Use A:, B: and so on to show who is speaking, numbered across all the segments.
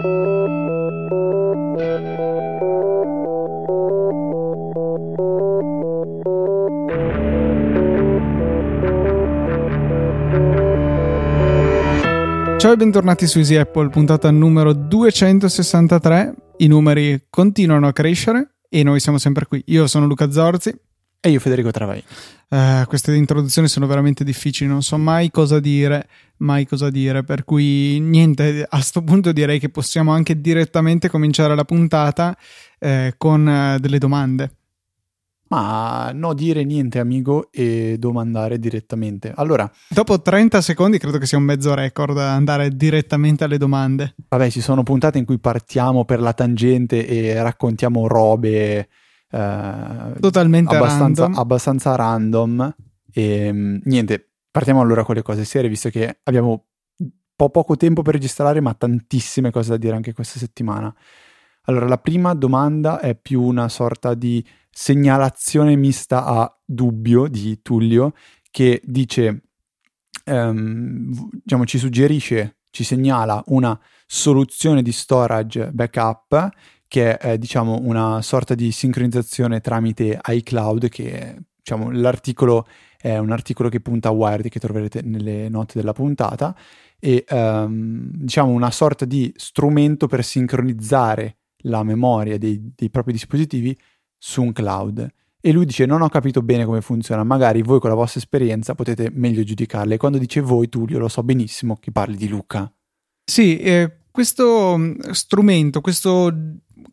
A: Ciao e bentornati su Easy Apple, puntata numero 263. I numeri continuano a crescere e noi siamo sempre qui. Io sono Luca Zorzi.
B: E io Federico Travai.
A: Uh, queste introduzioni sono veramente difficili, non so mai cosa dire, mai cosa dire, per cui niente, a questo punto direi che possiamo anche direttamente cominciare la puntata eh, con uh, delle domande.
B: Ma no dire niente amico e domandare direttamente. Allora,
A: dopo 30 secondi credo che sia un mezzo record andare direttamente alle domande.
B: Vabbè, ci sono puntate in cui partiamo per la tangente e raccontiamo robe
A: eh, totalmente
B: abbastanza
A: random.
B: abbastanza random. E mm, niente, partiamo allora con le cose serie, visto che abbiamo po- poco tempo per registrare, ma tantissime cose da dire anche questa settimana. Allora, la prima domanda è più una sorta di segnalazione mista a dubbio di Tullio che dice, um, diciamo, ci suggerisce, ci segnala una soluzione di storage backup che è diciamo una sorta di sincronizzazione tramite iCloud che diciamo l'articolo è un articolo che punta a Wired che troverete nelle note della puntata e um, diciamo una sorta di strumento per sincronizzare la memoria dei, dei propri dispositivi su un cloud. E lui dice: Non ho capito bene come funziona. Magari voi con la vostra esperienza potete meglio giudicarle. E quando dice voi, Tullio, lo so benissimo che parli di Luca.
A: Sì, eh, questo mm, strumento, questo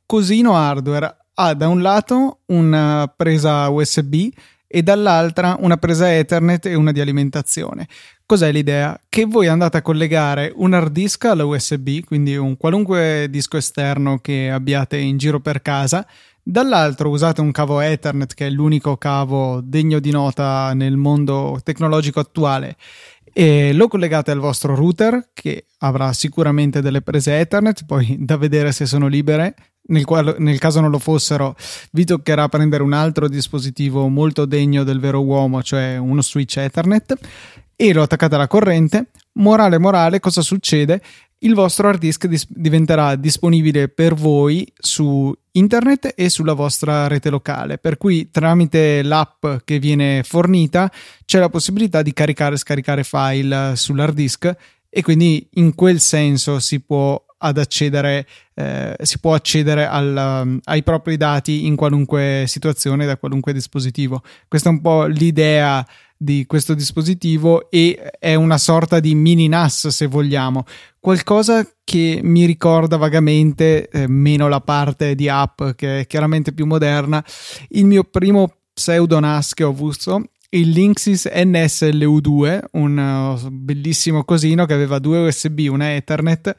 A: cosino hardware ha da un lato una presa USB e dall'altra una presa Ethernet e una di alimentazione. Cos'è l'idea? Che voi andate a collegare un hard disk alla USB, quindi un qualunque disco esterno che abbiate in giro per casa, dall'altro usate un cavo Ethernet che è l'unico cavo degno di nota nel mondo tecnologico attuale e lo collegate al vostro router che avrà sicuramente delle prese Ethernet, poi da vedere se sono libere. Nel, qual, nel caso non lo fossero, vi toccherà prendere un altro dispositivo molto degno del vero uomo, cioè uno switch Ethernet, e lo attaccate alla corrente. Morale, morale, cosa succede? Il vostro hard disk dis- diventerà disponibile per voi su internet e sulla vostra rete locale, per cui tramite l'app che viene fornita c'è la possibilità di caricare e scaricare file sull'hard disk e quindi in quel senso si può ad accedere, eh, si può accedere al, um, ai propri dati in qualunque situazione da qualunque dispositivo. Questa è un po' l'idea di questo dispositivo e è una sorta di mini NAS se vogliamo qualcosa che mi ricorda vagamente eh, meno la parte di app che è chiaramente più moderna il mio primo pseudo NAS che ho avuto il Linksys NSLU2 un uh, bellissimo cosino che aveva due USB una Ethernet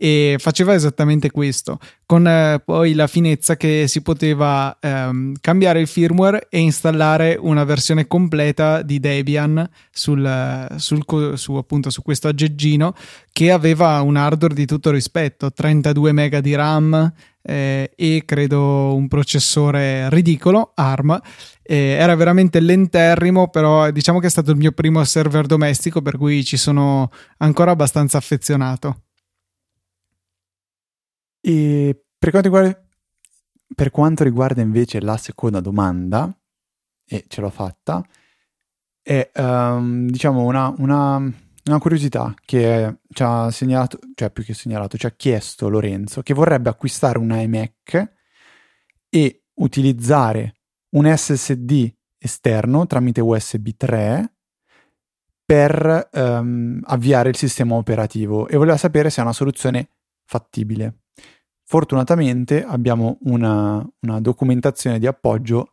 A: e faceva esattamente questo, con eh, poi la finezza che si poteva ehm, cambiare il firmware e installare una versione completa di Debian sul, sul, su, appunto, su questo aggeggino che aveva un hardware di tutto rispetto, 32 MB di RAM eh, e credo un processore ridicolo, ARM. Eh, era veramente lenterrimo, però diciamo che è stato il mio primo server domestico, per cui ci sono ancora abbastanza affezionato.
B: E per quanto, riguarda, per quanto riguarda invece la seconda domanda, e ce l'ho fatta, è um, diciamo una, una, una, curiosità che ci ha segnalato, cioè più che segnalato, ci ha chiesto Lorenzo, che vorrebbe acquistare un iMac e utilizzare un SSD esterno tramite USB 3 per um, avviare il sistema operativo e voleva sapere se è una soluzione fattibile. Fortunatamente abbiamo una, una documentazione di appoggio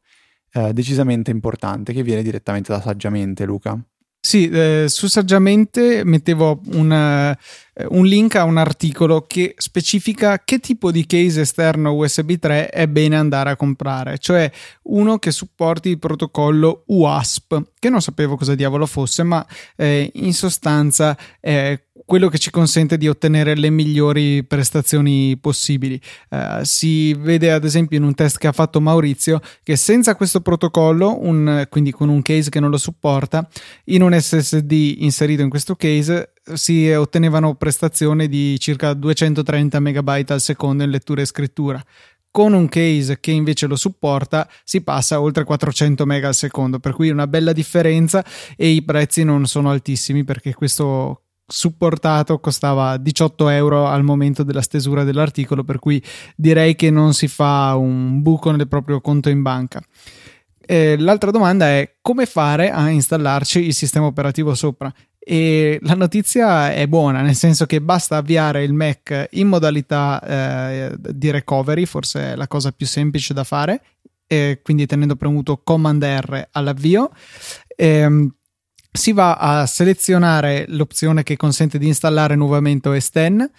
B: eh, decisamente importante che viene direttamente da Saggiamente, Luca.
A: Sì, eh, su Saggiamente mettevo un, uh, un, link a un articolo che specifica che tipo di case esterno USB 3 è bene andare a comprare, cioè uno che supporti il protocollo UASP, che non sapevo cosa diavolo fosse, ma eh, in sostanza è quello che ci consente di ottenere le migliori prestazioni possibili. Uh, si vede ad esempio in un test che ha fatto Maurizio che senza questo protocollo, un, quindi con un case che non lo supporta, in un SSD inserito in questo case si ottenevano prestazioni di circa 230 MB al secondo in lettura e scrittura con un case che invece lo supporta si passa a oltre 400 MB al secondo, per cui una bella differenza e i prezzi non sono altissimi perché questo supportato costava 18 euro al momento della stesura dell'articolo, per cui direi che non si fa un buco nel proprio conto in banca. Eh, l'altra domanda è come fare a installarci il sistema operativo sopra e la notizia è buona, nel senso che basta avviare il Mac in modalità eh, di recovery, forse è la cosa più semplice da fare, eh, quindi tenendo premuto Command R all'avvio. Eh, si va a selezionare l'opzione che consente di installare nuovamente OS X.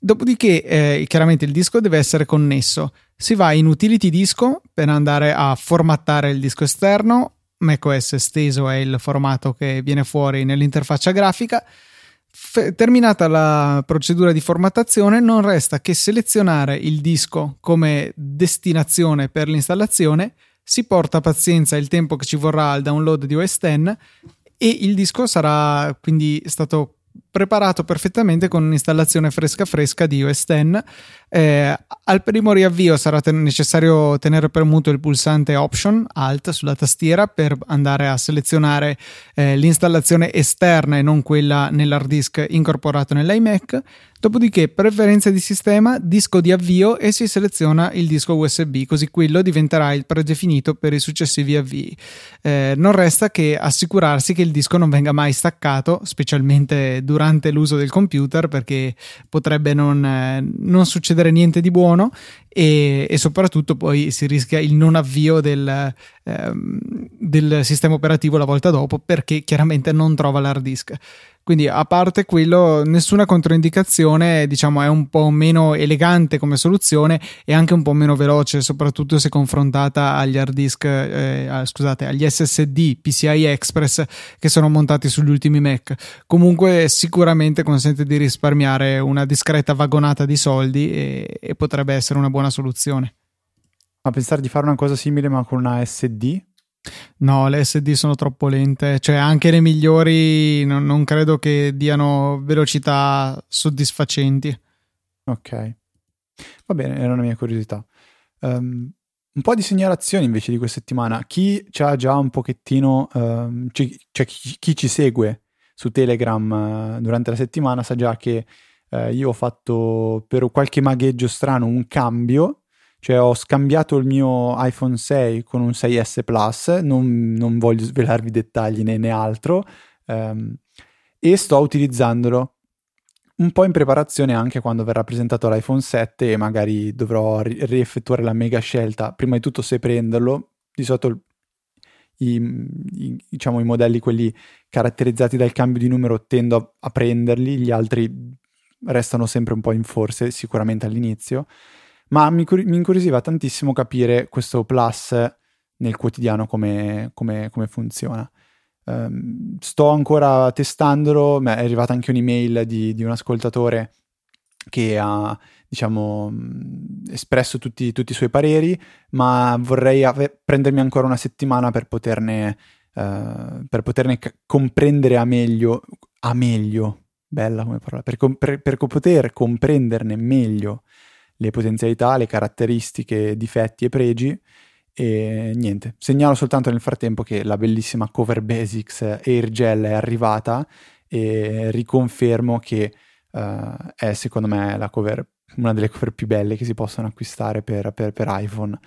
A: Dopodiché, eh, chiaramente il disco deve essere connesso. Si va in Utility Disco per andare a formattare il disco esterno macOS esteso è il formato che viene fuori nell'interfaccia grafica. F- terminata la procedura di formattazione, non resta che selezionare il disco come destinazione per l'installazione. Si porta pazienza il tempo che ci vorrà al download di OS X e il disco sarà quindi stato preparato perfettamente con un'installazione fresca fresca di OS X. Eh, al primo riavvio sarà ten- necessario tenere premuto il pulsante Option Alt sulla tastiera per andare a selezionare eh, l'installazione esterna e non quella nell'hard disk incorporato nell'iMac. Dopodiché preferenze di sistema, disco di avvio e si seleziona il disco USB, così quello diventerà il predefinito per i successivi avvii. Eh, non resta che assicurarsi che il disco non venga mai staccato, specialmente durante l'uso del computer, perché potrebbe non, eh, non succedere niente di buono e, e, soprattutto poi si rischia il non avvio del, ehm, del sistema operativo la volta dopo perché chiaramente non trova l'hard disk. Quindi, a parte quello, nessuna controindicazione, diciamo, è un po' meno elegante come soluzione e anche un po' meno veloce, soprattutto se confrontata agli hard disk, eh, scusate, agli SSD PCI Express che sono montati sugli ultimi Mac. Comunque, sicuramente consente di risparmiare una discreta vagonata di soldi e, e potrebbe essere una buona soluzione.
B: Ma pensare di fare una cosa simile ma con una SD
A: No, le SD sono troppo lente, cioè anche le migliori non, non credo che diano velocità soddisfacenti.
B: Ok, va bene, era una mia curiosità. Um, un po' di segnalazioni invece di questa settimana. Chi ha già un pochettino, um, cioè, cioè chi, chi, ci segue su Telegram uh, durante la settimana sa già che uh, io ho fatto per qualche magheggio strano un cambio cioè ho scambiato il mio iPhone 6 con un 6S Plus, non, non voglio svelarvi dettagli né, né altro, um, e sto utilizzandolo. Un po' in preparazione anche quando verrà presentato l'iPhone 7 e magari dovrò ri- rieffettuare la mega scelta, prima di tutto se prenderlo, di solito i, i, diciamo, i modelli quelli caratterizzati dal cambio di numero tendo a, a prenderli, gli altri restano sempre un po' in forse, sicuramente all'inizio ma mi, mi incuriosiva tantissimo capire questo plus nel quotidiano come, come, come funziona. Um, sto ancora testandolo, è arrivata anche un'email di, di un ascoltatore che ha diciamo espresso tutti, tutti, i suoi pareri, ma vorrei ave- prendermi ancora una settimana per poterne, uh, per poterne c- comprendere a meglio, a meglio, bella come parola, per, com- per, per poter comprenderne meglio le potenzialità, le caratteristiche, difetti e pregi. E niente, segnalo soltanto nel frattempo che la bellissima Cover Basics Airgel è arrivata e riconfermo che uh, è secondo me cover, una delle cover più belle che si possono acquistare per, per, per iPhone.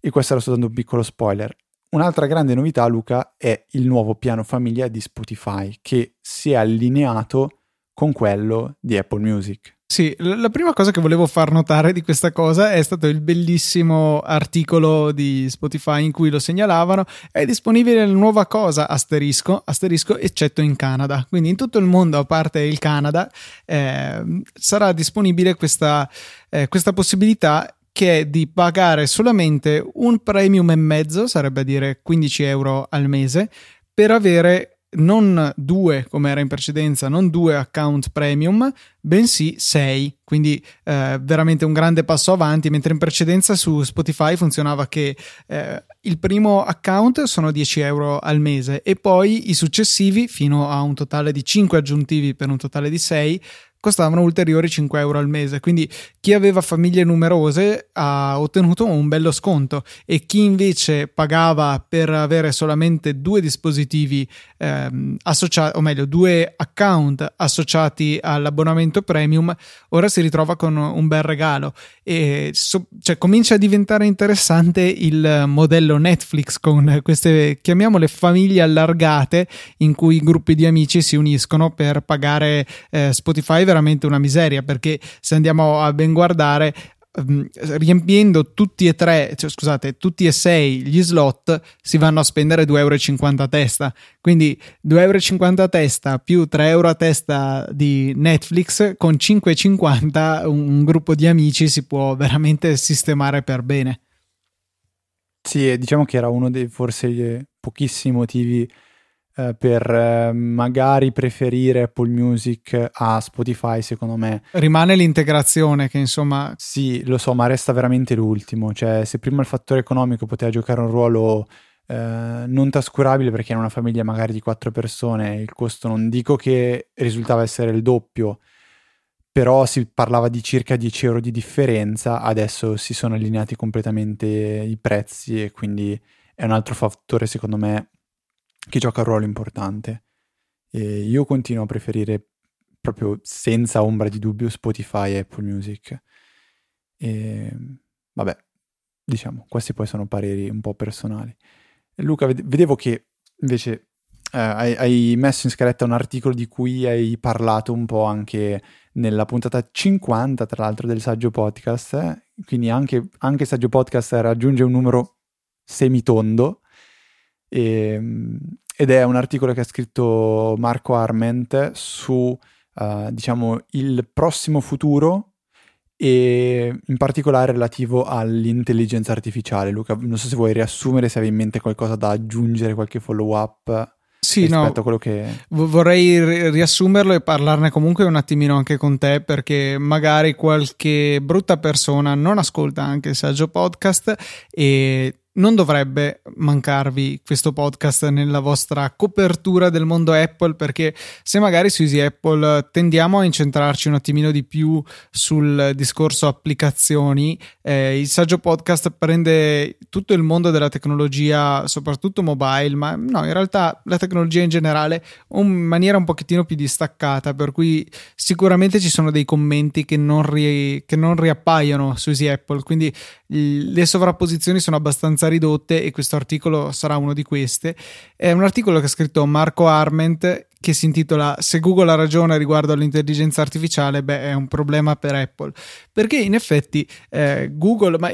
B: E questo era soltanto un piccolo spoiler. Un'altra grande novità, Luca, è il nuovo piano famiglia di Spotify che si è allineato con quello di Apple Music.
A: Sì, la prima cosa che volevo far notare di questa cosa è stato il bellissimo articolo di Spotify in cui lo segnalavano. È disponibile la nuova cosa asterisco, asterisco eccetto in Canada. Quindi in tutto il mondo, a parte il Canada, eh, sarà disponibile questa, eh, questa possibilità che è di pagare solamente un premium e mezzo, sarebbe a dire 15 euro al mese, per avere non due come era in precedenza, non due account premium, bensì sei, quindi eh, veramente un grande passo avanti, mentre in precedenza su Spotify funzionava che eh, il primo account sono 10 euro al mese e poi i successivi fino a un totale di 5 aggiuntivi per un totale di 6 costavano ulteriori 5 euro al mese. Quindi chi aveva famiglie numerose ha ottenuto un bello sconto e chi invece pagava per avere solamente due dispositivi ehm, associati, o meglio, due account associati all'abbonamento premium, ora si ritrova con un bel regalo. E so, cioè, comincia a diventare interessante il modello Netflix con queste, chiamiamole famiglie allargate, in cui gruppi di amici si uniscono per pagare eh, Spotify veramente una miseria perché se andiamo a ben guardare ehm, riempiendo tutti e tre, cioè, scusate, tutti e sei gli slot si vanno a spendere 2,50 euro a testa. Quindi 2,50 euro a testa più 3 euro a testa di Netflix con 5,50 un gruppo di amici si può veramente sistemare per bene.
B: Sì, diciamo che era uno dei forse pochissimi motivi eh, per eh, magari preferire Apple Music a Spotify, secondo me.
A: Rimane l'integrazione che insomma...
B: Sì, lo so, ma resta veramente l'ultimo. Cioè, se prima il fattore economico poteva giocare un ruolo eh, non trascurabile perché in una famiglia magari di quattro persone il costo non dico che risultava essere il doppio, però si parlava di circa 10 euro di differenza, adesso si sono allineati completamente i prezzi e quindi è un altro fattore secondo me che gioca un ruolo importante. E io continuo a preferire proprio senza ombra di dubbio Spotify e Apple Music. E vabbè, diciamo, questi poi sono pareri un po' personali. Luca, vedevo che invece eh, hai, hai, messo in scaletta un articolo di cui hai parlato un po' anche nella puntata 50, tra l'altro, del Saggio Podcast. Eh? Quindi anche, anche Saggio Podcast raggiunge un numero semitondo e, ehm, ed è un articolo che ha scritto Marco Arment su, uh, diciamo, il prossimo futuro e in particolare relativo all'intelligenza artificiale. Luca, non so se vuoi riassumere, se avevi in mente qualcosa da aggiungere, qualche follow up. Sì, no, che...
A: vorrei riassumerlo e parlarne comunque un attimino anche con te perché magari qualche brutta persona non ascolta anche il saggio podcast e non dovrebbe mancarvi questo podcast nella vostra copertura del mondo Apple perché se magari su Easy Apple tendiamo a incentrarci un attimino di più sul discorso applicazioni, eh, il saggio podcast prende tutto il mondo della tecnologia, soprattutto mobile, ma no, in realtà la tecnologia in generale in maniera un pochettino più distaccata, per cui sicuramente ci sono dei commenti che non, ri- che non riappaiono su Easy Apple, quindi le sovrapposizioni sono abbastanza ridotte e questo articolo sarà uno di queste. È un articolo che ha scritto Marco Arment che si intitola Se Google ha ragione riguardo all'intelligenza artificiale, beh, è un problema per Apple. Perché in effetti eh, Google, ma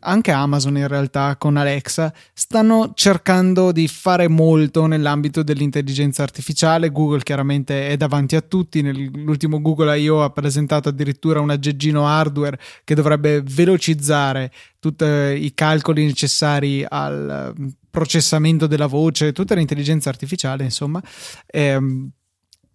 A: anche Amazon in realtà con Alexa, stanno cercando di fare molto nell'ambito dell'intelligenza artificiale. Google chiaramente è davanti a tutti. Nell'ultimo Google I.O. ha presentato addirittura un aggeggino hardware che dovrebbe velocizzare tutti i calcoli necessari al processamento della voce, tutta l'intelligenza artificiale, insomma. Ehm,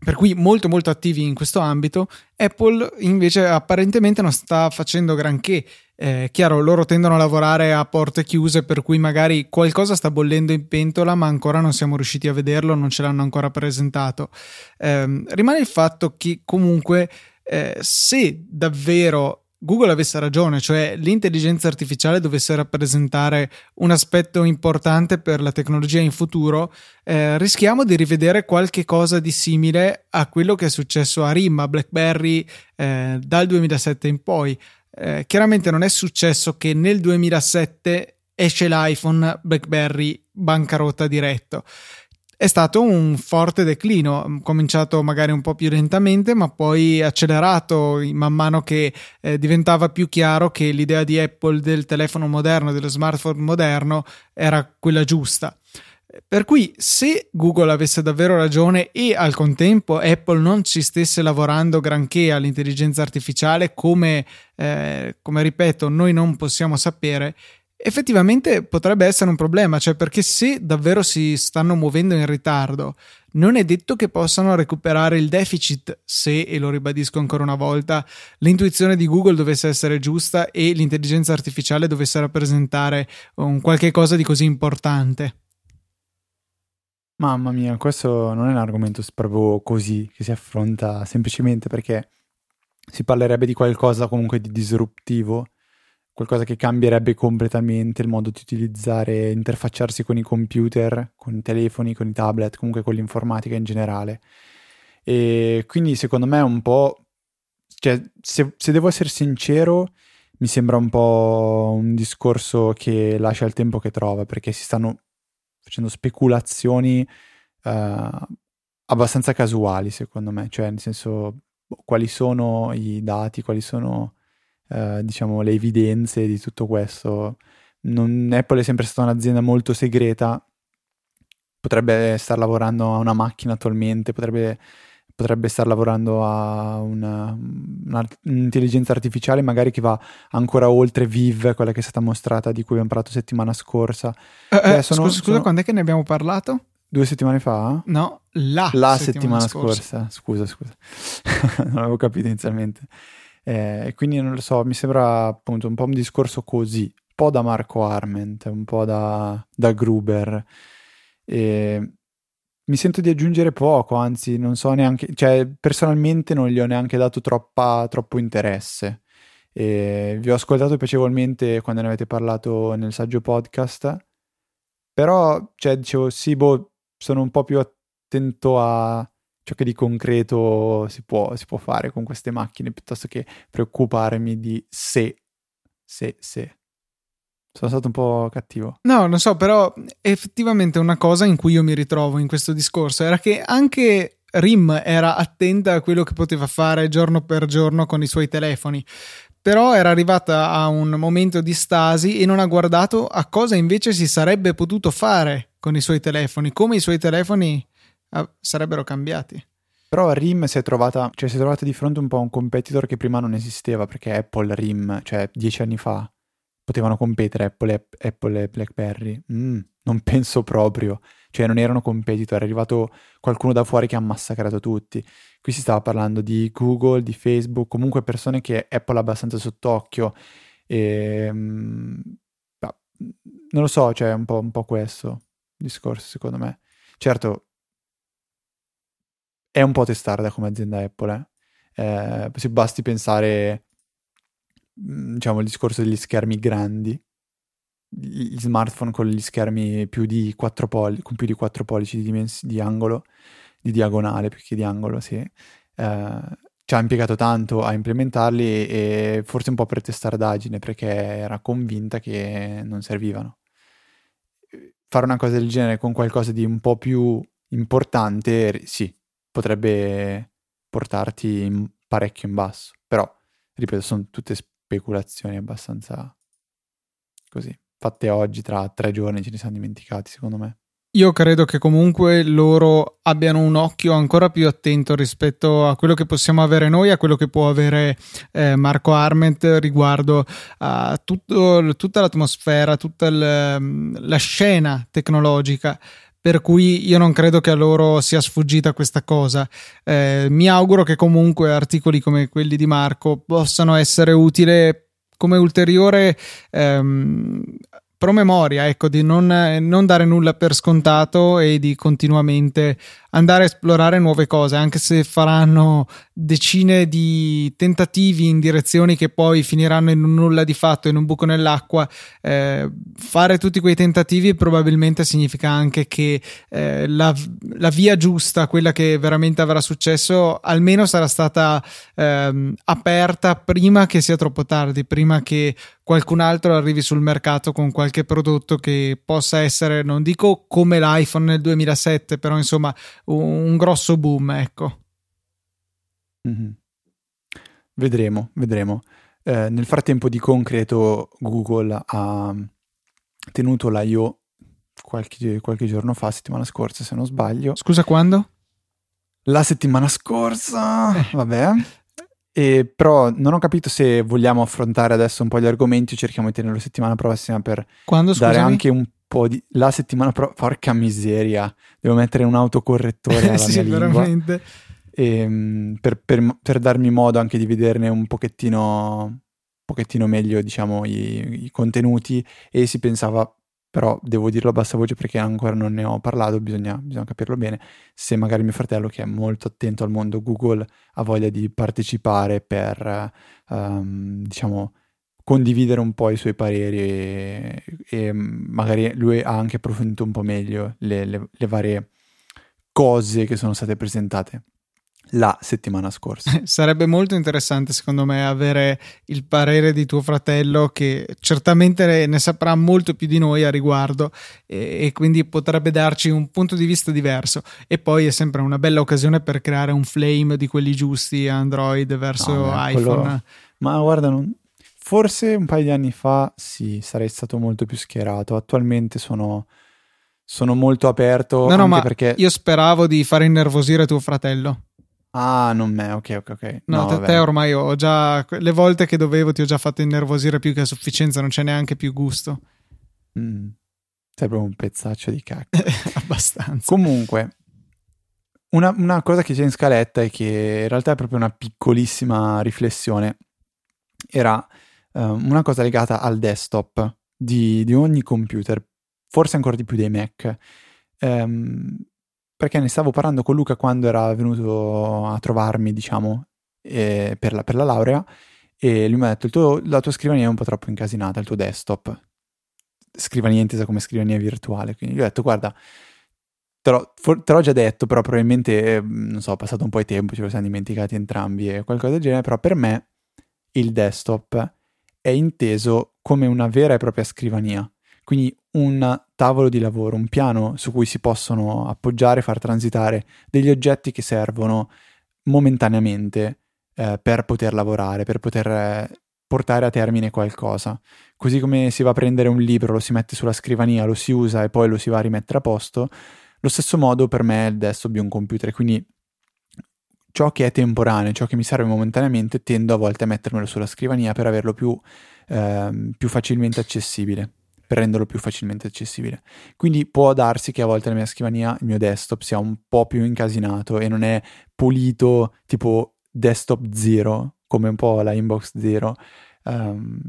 A: per cui molto molto attivi in questo ambito. Apple invece apparentemente non sta facendo granché. Eh, chiaro, loro tendono a lavorare a porte chiuse, per cui magari qualcosa sta bollendo in pentola, ma ancora non siamo riusciti a vederlo, non ce l'hanno ancora presentato. Eh, rimane il fatto che comunque eh, se davvero Google avesse ragione, cioè l'intelligenza artificiale dovesse rappresentare un aspetto importante per la tecnologia in futuro, eh, rischiamo di rivedere qualche cosa di simile a quello che è successo a RIM, a BlackBerry eh, dal 2007 in poi. Eh, chiaramente non è successo che nel 2007 esce l'iPhone, BlackBerry bancarotta diretto è stato un forte declino, cominciato magari un po' più lentamente, ma poi accelerato man mano che eh, diventava più chiaro che l'idea di Apple del telefono moderno, dello smartphone moderno, era quella giusta. Per cui se Google avesse davvero ragione e al contempo Apple non ci stesse lavorando granché all'intelligenza artificiale, come, eh, come ripeto, noi non possiamo sapere, effettivamente potrebbe essere un problema, cioè perché se davvero si stanno muovendo in ritardo, non è detto che possano recuperare il deficit se, e lo ribadisco ancora una volta, l'intuizione di Google dovesse essere giusta e l'intelligenza artificiale dovesse rappresentare un qualche cosa di così importante.
B: Mamma mia, questo non è un argomento proprio così che si affronta semplicemente perché si parlerebbe di qualcosa comunque di disruptivo, qualcosa che cambierebbe completamente il modo di utilizzare, interfacciarsi con i computer, con i telefoni, con i tablet, comunque con l'informatica in generale. E quindi secondo me è un po'... Cioè, se, se devo essere sincero, mi sembra un po' un discorso che lascia il tempo che trova, perché si stanno facendo speculazioni uh, abbastanza casuali, secondo me, cioè nel senso boh, quali sono i dati, quali sono uh, diciamo le evidenze di tutto questo. Non, Apple è sempre stata un'azienda molto segreta, potrebbe star lavorando a una macchina attualmente, potrebbe potrebbe star lavorando a una, una, un'intelligenza artificiale magari che va ancora oltre Viv, quella che è stata mostrata di cui abbiamo parlato settimana scorsa.
A: Eh, eh, cioè, sono, scusa, scusa sono... quando è che ne abbiamo parlato?
B: Due settimane fa?
A: No, la,
B: la settimana, settimana scorsa. scorsa. Scusa, scusa. non avevo capito inizialmente. Eh, quindi non lo so, mi sembra appunto un po' un discorso così, un po' da Marco Arment, un po' da, da Gruber. E mi sento di aggiungere poco, anzi, non so neanche, cioè, personalmente non gli ho neanche dato troppa, troppo interesse. E vi ho ascoltato piacevolmente quando ne avete parlato nel saggio podcast, però, cioè, dicevo, sì, boh, sono un po' più attento a ciò che di concreto si può, si può fare con queste macchine, piuttosto che preoccuparmi di se, se, se. Sono stato un po' cattivo.
A: No, non so, però effettivamente una cosa in cui io mi ritrovo in questo discorso era che anche Rim era attenta a quello che poteva fare giorno per giorno con i suoi telefoni. Però era arrivata a un momento di stasi e non ha guardato a cosa invece si sarebbe potuto fare con i suoi telefoni, come i suoi telefoni sarebbero cambiati.
B: Però Rim si è trovata, cioè si è trovata di fronte un po' a un competitor che prima non esisteva, perché Apple Rim, cioè dieci anni fa, potevano competere Apple, Apple e BlackBerry? Mm, non penso proprio. Cioè, non erano competitor, è arrivato qualcuno da fuori che ha massacrato tutti. Qui si stava parlando di Google, di Facebook, comunque persone che Apple ha abbastanza sott'occhio. E, mm, non lo so, cioè, è un po', un po' questo discorso, secondo me. Certo, è un po' testarda come azienda Apple, eh. eh basti pensare Mm, diciamo, il discorso degli schermi grandi, gli smartphone con gli schermi più di 4 pollici, con più di 4 pollici di, dimens- di angolo, di diagonale più che di angolo, sì. Eh, ci ha impiegato tanto a implementarli e forse un po' per testardaggine perché era convinta che non servivano. Fare una cosa del genere con qualcosa di un po' più importante, sì, potrebbe portarti in parecchio in basso, però, ripeto, sono tutte speculazioni abbastanza così, fatte oggi, tra tre giorni ce ne siamo dimenticati, secondo me.
A: Io credo che comunque loro abbiano un occhio ancora più attento rispetto a quello che possiamo avere noi, a quello che può avere eh, Marco Arment riguardo a tutto, tutta l'atmosfera, tutta l, la scena tecnologica. Per cui io non credo che a loro sia sfuggita questa cosa. Eh, mi auguro che comunque articoli come quelli di Marco possano essere utili come ulteriore ehm, promemoria, ecco, di non, non, dare nulla per scontato e di continuamente andare a esplorare nuove cose, anche se faranno decine di tentativi in direzioni che poi finiranno in un nulla di fatto, in un buco nell'acqua. Eh, fare tutti quei tentativi probabilmente significa anche che eh, la, la, via giusta, quella che veramente avrà successo, almeno sarà stata eh, aperta prima che sia troppo tardi, prima che qualcun altro arrivi sul mercato con qualche prodotto che possa essere, non dico come l'iPhone nel 2007, però insomma un grosso boom, ecco.
B: Mm-hmm. Vedremo, vedremo. Eh, nel frattempo di concreto Google ha tenuto l'I.O. Qualche, qualche giorno fa, settimana scorsa se non sbaglio.
A: Scusa quando?
B: La settimana scorsa, eh. vabbè. E, però non ho capito se vogliamo affrontare adesso un po' gli argomenti cerchiamo di tenerlo settimana prossima per
A: Quando,
B: dare
A: scusami?
B: anche un po' di... La settimana prossima... Porca miseria, devo mettere un autocorrettore alla
A: sì,
B: mia lingua.
A: veramente.
B: E, mm, per, per- per darmi modo anche di vederne un pochettino, un pochettino meglio, diciamo, i, i contenuti e si pensava, però devo dirlo a bassa voce perché ancora non ne ho parlato, bisogna, bisogna capirlo bene, se magari mio fratello che è molto attento al mondo Google ha voglia di partecipare per, ehm, diciamo, condividere un po' i suoi pareri e, e magari lui ha anche approfondito un po' meglio le, le- le varie cose che sono state presentate la settimana scorsa.
A: Sarebbe molto interessante, secondo me, avere il parere di tuo fratello, che certamente ne saprà molto più di noi a riguardo, e, e quindi potrebbe darci un punto di vista diverso. E poi è sempre una bella occasione per creare un flame di quelli giusti Android verso
B: No, beh,
A: iPhone.
B: quello- Ma guarda, non- forse un paio di anni fa sì, sarei stato molto più schierato. Attualmente sono, sono molto aperto
A: No, no,
B: anche
A: ma
B: perché...
A: io speravo di fare innervosire tuo fratello.
B: Ah, non me, ok, ok, ok.
A: No, te,
B: vabbè.
A: te ormai ho già. Le volte che dovevo ti ho già fatto innervosire più che a sufficienza, non c'è neanche più gusto.
B: Mm. Sei proprio un pezzaccio di cacca.
A: Abbastanza.
B: Comunque, una, una cosa che c'è in scaletta e che in realtà è proprio una piccolissima riflessione era eh, una cosa legata al desktop di, di ogni computer, forse ancora di più dei Mac. Ehm, perché ne stavo parlando con Luca quando era venuto a trovarmi, diciamo, eh, per, la, per la laurea e lui mi ha detto tuo- la tua scrivania è un po' troppo incasinata, il tuo desktop. Scrivania intesa come scrivania virtuale. Quindi gli ho detto guarda, te l'ho, for- te l'ho già detto, però probabilmente, eh, non so, è passato un po' di tempo, ce lo siamo dimenticati entrambi e qualcosa del genere, però per me il desktop è inteso come una vera e propria scrivania. Quindi un tavolo di lavoro, un piano su cui si possono appoggiare, far transitare degli oggetti che servono momentaneamente eh, per poter lavorare, per poter eh, portare a termine qualcosa. Così come si va a prendere un libro, lo si mette sulla scrivania, lo si usa e poi lo si va a rimettere a posto, lo stesso modo per me è il desktop di un computer. Quindi ciò che è temporaneo, ciò che mi serve momentaneamente, tendo a volte a mettermelo sulla scrivania per averlo più, ehm, più facilmente accessibile, per renderlo più facilmente accessibile. Quindi può darsi che a volte la mia scrivania, il mio desktop, sia un po' più incasinato e non è pulito tipo desktop zero, come un po' la inbox zero. Ehm,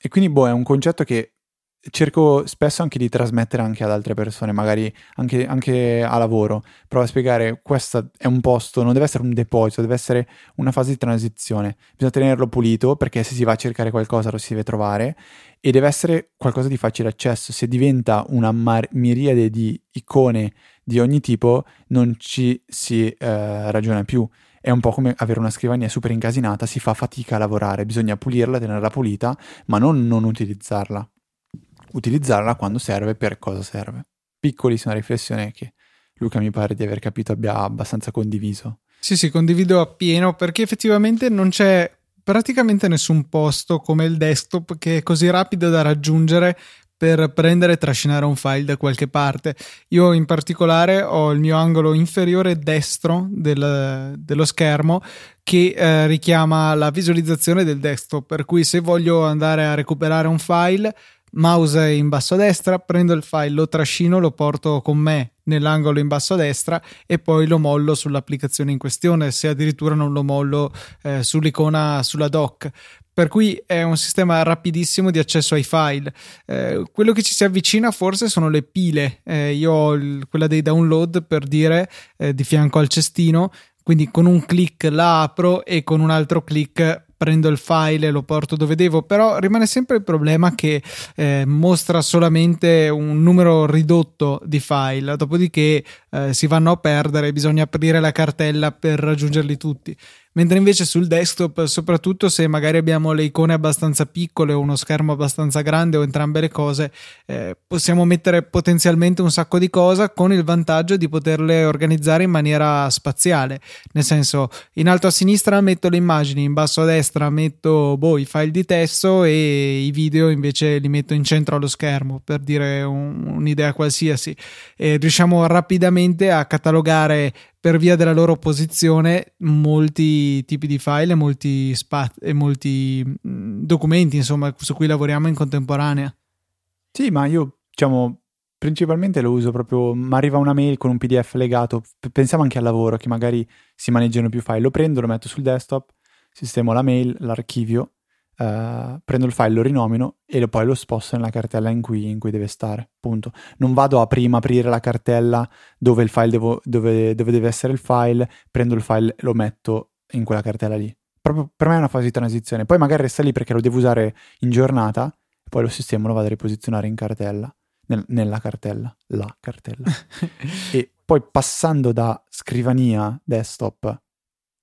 B: e quindi, boh, è un concetto che cerco spesso anche di trasmettere anche ad altre persone, magari anche, anche a lavoro. Provo a spiegare, questo è un posto, non deve essere un deposito, deve essere una fase di transizione. Bisogna tenerlo pulito perché se si va a cercare qualcosa lo si deve trovare e deve essere qualcosa di facile accesso. Se diventa una mar- miriade di icone di ogni tipo, non ci si eh, ragiona più. È un po' come avere una scrivania super incasinata, si fa fatica a lavorare, bisogna pulirla, tenerla pulita, ma non non utilizzarla. Utilizzarla quando serve, per cosa serve. Piccolissima riflessione che Luca mi pare di aver capito abbia abbastanza condiviso.
A: Sì, sì, condivido appieno perché effettivamente non c'è praticamente nessun posto come il desktop che è così rapido da raggiungere per prendere e trascinare un file da qualche parte. Io in particolare ho il mio angolo inferiore destro del- dello schermo che eh, richiama la visualizzazione del desktop, per cui se voglio andare a recuperare un file, mouse in basso a destra, prendo il file, lo trascino, lo porto con me nell'angolo in basso a destra e poi lo mollo sull'applicazione in questione, se addirittura non lo mollo eh, sull'icona sulla dock. Per cui è un sistema rapidissimo di accesso ai file. Eh, quello che ci si avvicina forse sono le pile. Eh, io ho il- quella dei download per dire eh, di fianco al cestino, quindi con un clic la apro e con un altro clic prendo il file e lo porto dove devo, però rimane sempre il problema che eh, mostra solamente un numero ridotto di file, dopodiché eh, si vanno a perdere, bisogna aprire la cartella per raggiungerli tutti. Mentre invece sul desktop, soprattutto se magari abbiamo le icone abbastanza piccole o uno schermo abbastanza grande o entrambe le cose, eh, possiamo mettere potenzialmente un sacco di cose con il vantaggio di poterle organizzare in maniera spaziale. Nel senso, in alto a sinistra metto le immagini, in basso a destra metto boh, i file di testo e i video invece li metto in centro allo schermo per dire un- un'idea qualsiasi. E riusciamo rapidamente a catalogare per via della loro posizione molti tipi di file e molti, spa- e molti documenti insomma su cui lavoriamo in contemporanea.
B: Sì, ma io diciamo principalmente lo uso proprio, mi arriva una mail con un PDF legato, pensiamo anche al lavoro che magari si maneggiano più file, lo prendo, lo metto sul desktop, sistemo la mail, l'archivio Uh, prendo il file, lo rinomino e poi lo sposto nella cartella in cui, in cui, deve stare. Punto. Non vado a prima aprire la cartella dove, il file devo, dove, dove deve essere il file, prendo il file e lo metto in quella cartella lì. Proprio per me è una fase di transizione. Poi magari resta lì perché lo devo usare in giornata, poi lo sistema lo vado a riposizionare in cartella, nel, nella cartella, la cartella. e poi passando da scrivania desktop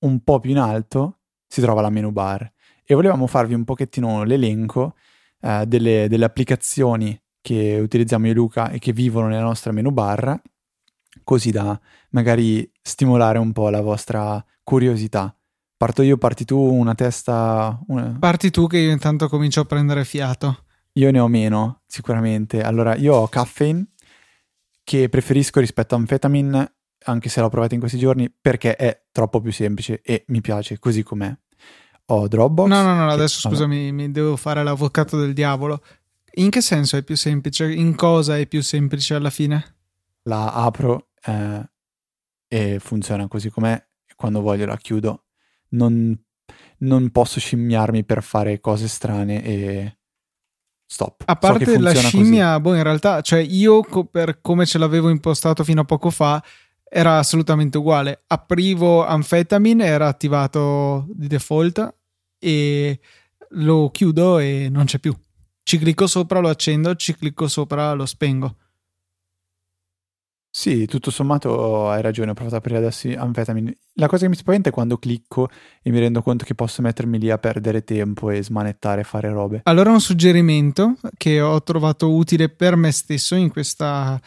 B: un po' più in alto si trova la menu bar e volevamo farvi un pochettino l'elenco eh, delle, delle, applicazioni che utilizziamo io e Luca e che vivono nella nostra menu bar, così da magari stimolare un po' la vostra curiosità. Parto io, parti tu, una testa... Una...
A: Parti tu che io intanto comincio a prendere fiato.
B: Io ne ho meno, sicuramente. Allora, io ho Caffeine, che preferisco rispetto a Amphetamine, anche se l'ho provata in questi giorni, perché è troppo più semplice e mi piace così com'è ho Dropbox.
A: No, no, no, adesso scusami, mi devo fare l'avvocato del diavolo. In che senso è più semplice? In cosa è più semplice alla fine?
B: La apro eh, e funziona così com'è. Quando voglio la chiudo. Non, non posso scimmiarmi per fare cose strane e stop.
A: A parte so la scimmia, così. boh, in realtà, cioè io per come ce l'avevo impostato fino a poco fa, era assolutamente uguale. Aprivo Amphetamine, era attivato di default e lo chiudo e non c'è più. Ci clicco sopra, lo accendo, ci clicco sopra, lo spengo.
B: Sì, tutto sommato hai ragione, ho provato ad aprire adesso Amphetamine. La cosa che mi spaventa è quando clicco e mi rendo conto che posso mettermi lì a perdere tempo e smanettare e fare robe.
A: Allora un suggerimento che ho trovato utile per me stesso in questa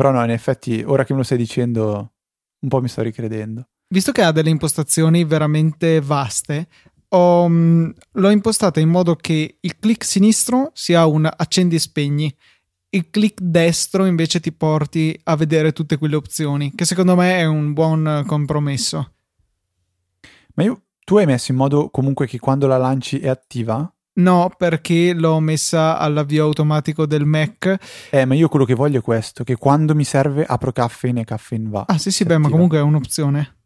B: però no, in effetti, ora che me lo stai dicendo, un po' mi sto ricredendo.
A: Visto che ha delle impostazioni veramente vaste, ho, mm, l'ho impostata in modo che il clic sinistro sia un accendi e spegni, il clic destro invece ti porti a vedere tutte quelle opzioni, che secondo me è un buon compromesso.
B: Ma io, tu hai messo in modo comunque che quando la lanci è attiva?
A: No, perché l'ho messa all'avvio automatico del Mac.
B: Eh, ma io quello che voglio è questo, che quando mi serve apro Caffeine e Caffeine va.
A: Ah, sì, sì, beh, attiva. ma comunque è un'opzione.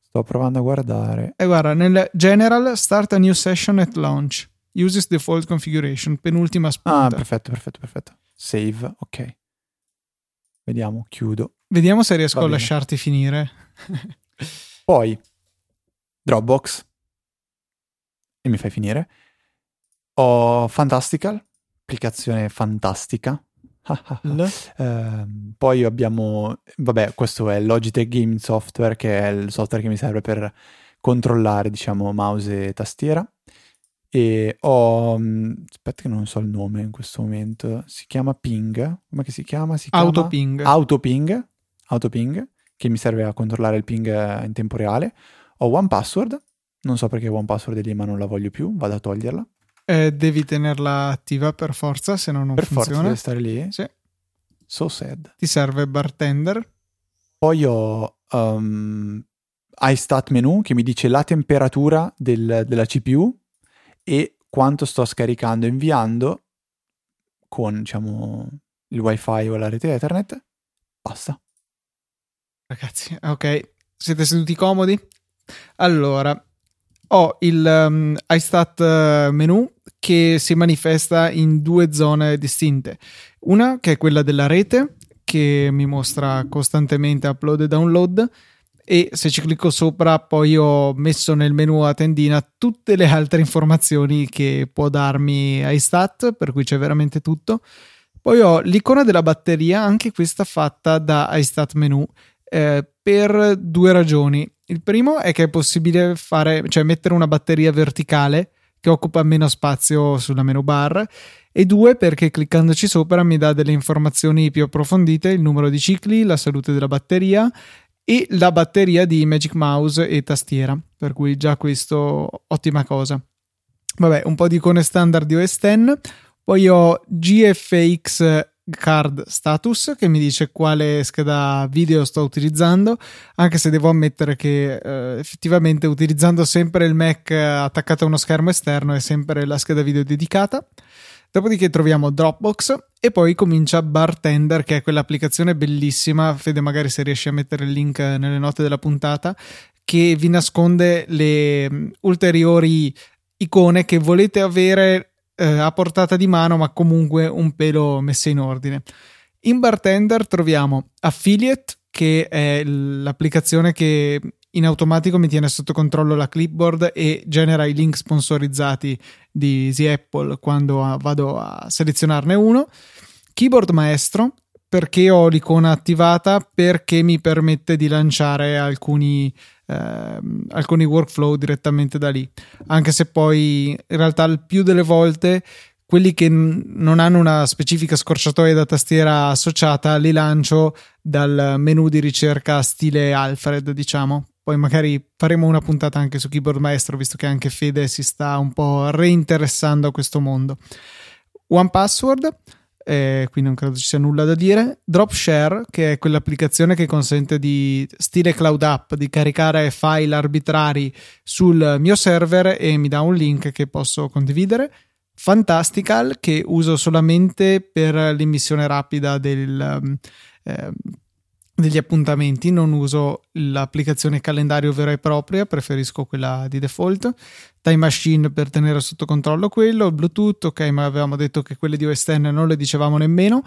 B: Sto provando a guardare.
A: E guarda, nel General, start a new session at launch. Uses default configuration, penultima spunta.
B: Ah, perfetto, perfetto, perfetto. Save, ok. Vediamo, chiudo.
A: Vediamo se riesco a lasciarti finire.
B: Poi, Dropbox. E mi fai finire. Ho Fantastical, applicazione fantastica. uh, poi abbiamo, vabbè, questo è Logitech Game Software, che è il software che mi serve per controllare, diciamo, mouse e tastiera. E ho, mm, aspetta che non so il nome in questo momento, si chiama Ping, come si chiama? Si chiama
A: Autoping.
B: Autoping, Autoping, che mi serve a controllare il ping in tempo reale. Ho OnePassword, non so perché OnePassword è lì ma non la voglio più, vado a toglierla.
A: Eh, devi tenerla attiva per forza, se no non
B: per
A: funziona.
B: Per forza deve stare lì?
A: Sì.
B: So sad.
A: Ti serve bartender.
B: Poi ho um, iStat menu che mi dice la temperatura del, della CPU e quanto sto scaricando e inviando con, diciamo, il wifi o la rete Ethernet. Basta.
A: Ragazzi, ok. Siete seduti comodi? Allora, ho il um, iStat eh, menu che si manifesta in due zone distinte. Una che è quella della rete, che mi mostra costantemente upload e download, e se ci clicco sopra poi ho messo nel menu a tendina tutte le altre informazioni che può darmi iStat, per cui c'è veramente tutto. Poi ho l'icona della batteria, anche questa fatta da iStat menu, eh, per due ragioni. Il primo è che è possibile fare, cioè mettere una batteria verticale che occupa meno spazio sulla menu bar e due perché cliccandoci sopra mi dà delle informazioni più approfondite, il numero di cicli, la salute della batteria e la batteria di Magic Mouse e tastiera, per cui già questo ottima cosa. Vabbè, un po' di icone standard di OS X, poi ho GFX card status che mi dice quale scheda video sto utilizzando, anche se devo ammettere che eh, effettivamente utilizzando sempre il Mac attaccato a uno schermo esterno è sempre la scheda video dedicata. Dopodiché troviamo Dropbox e poi comincia Bartender, che è quell'applicazione bellissima. Fede, magari se riesci a mettere il link nelle note della puntata, che vi nasconde le mm, ulteriori icone che volete avere eh, a portata di mano, ma comunque un pelo messe in ordine. In Bartender troviamo Affiliate, che è l'applicazione che in automatico mi tiene sotto controllo la clipboard e genera i link sponsorizzati di Easy Apple quando vado a selezionarne uno. Keyboard Maestro, perché ho l'icona attivata, perché mi permette di lanciare alcuni, eh, alcuni workflow direttamente da lì. Anche se poi in realtà il più delle volte quelli che n- non hanno una specifica scorciatoia da tastiera associata li lancio dal menu di ricerca stile Alfred, diciamo. Poi magari faremo una puntata anche su Keyboard Maestro, visto che anche Fede si sta un po' reinteressando a questo mondo. One Password, eh, qui non credo ci sia nulla da dire. Dropshare, che è quell'applicazione che consente di stile cloud app di caricare file arbitrari sul mio server e mi dà un link che posso condividere. Fantastical che uso solamente per l'immissione rapida del, eh, degli appuntamenti, non uso l'applicazione calendario vera e propria, preferisco quella di default. Time Machine per tenere sotto controllo quello, Bluetooth, ok, ma avevamo detto che quelle di OS X non le dicevamo nemmeno.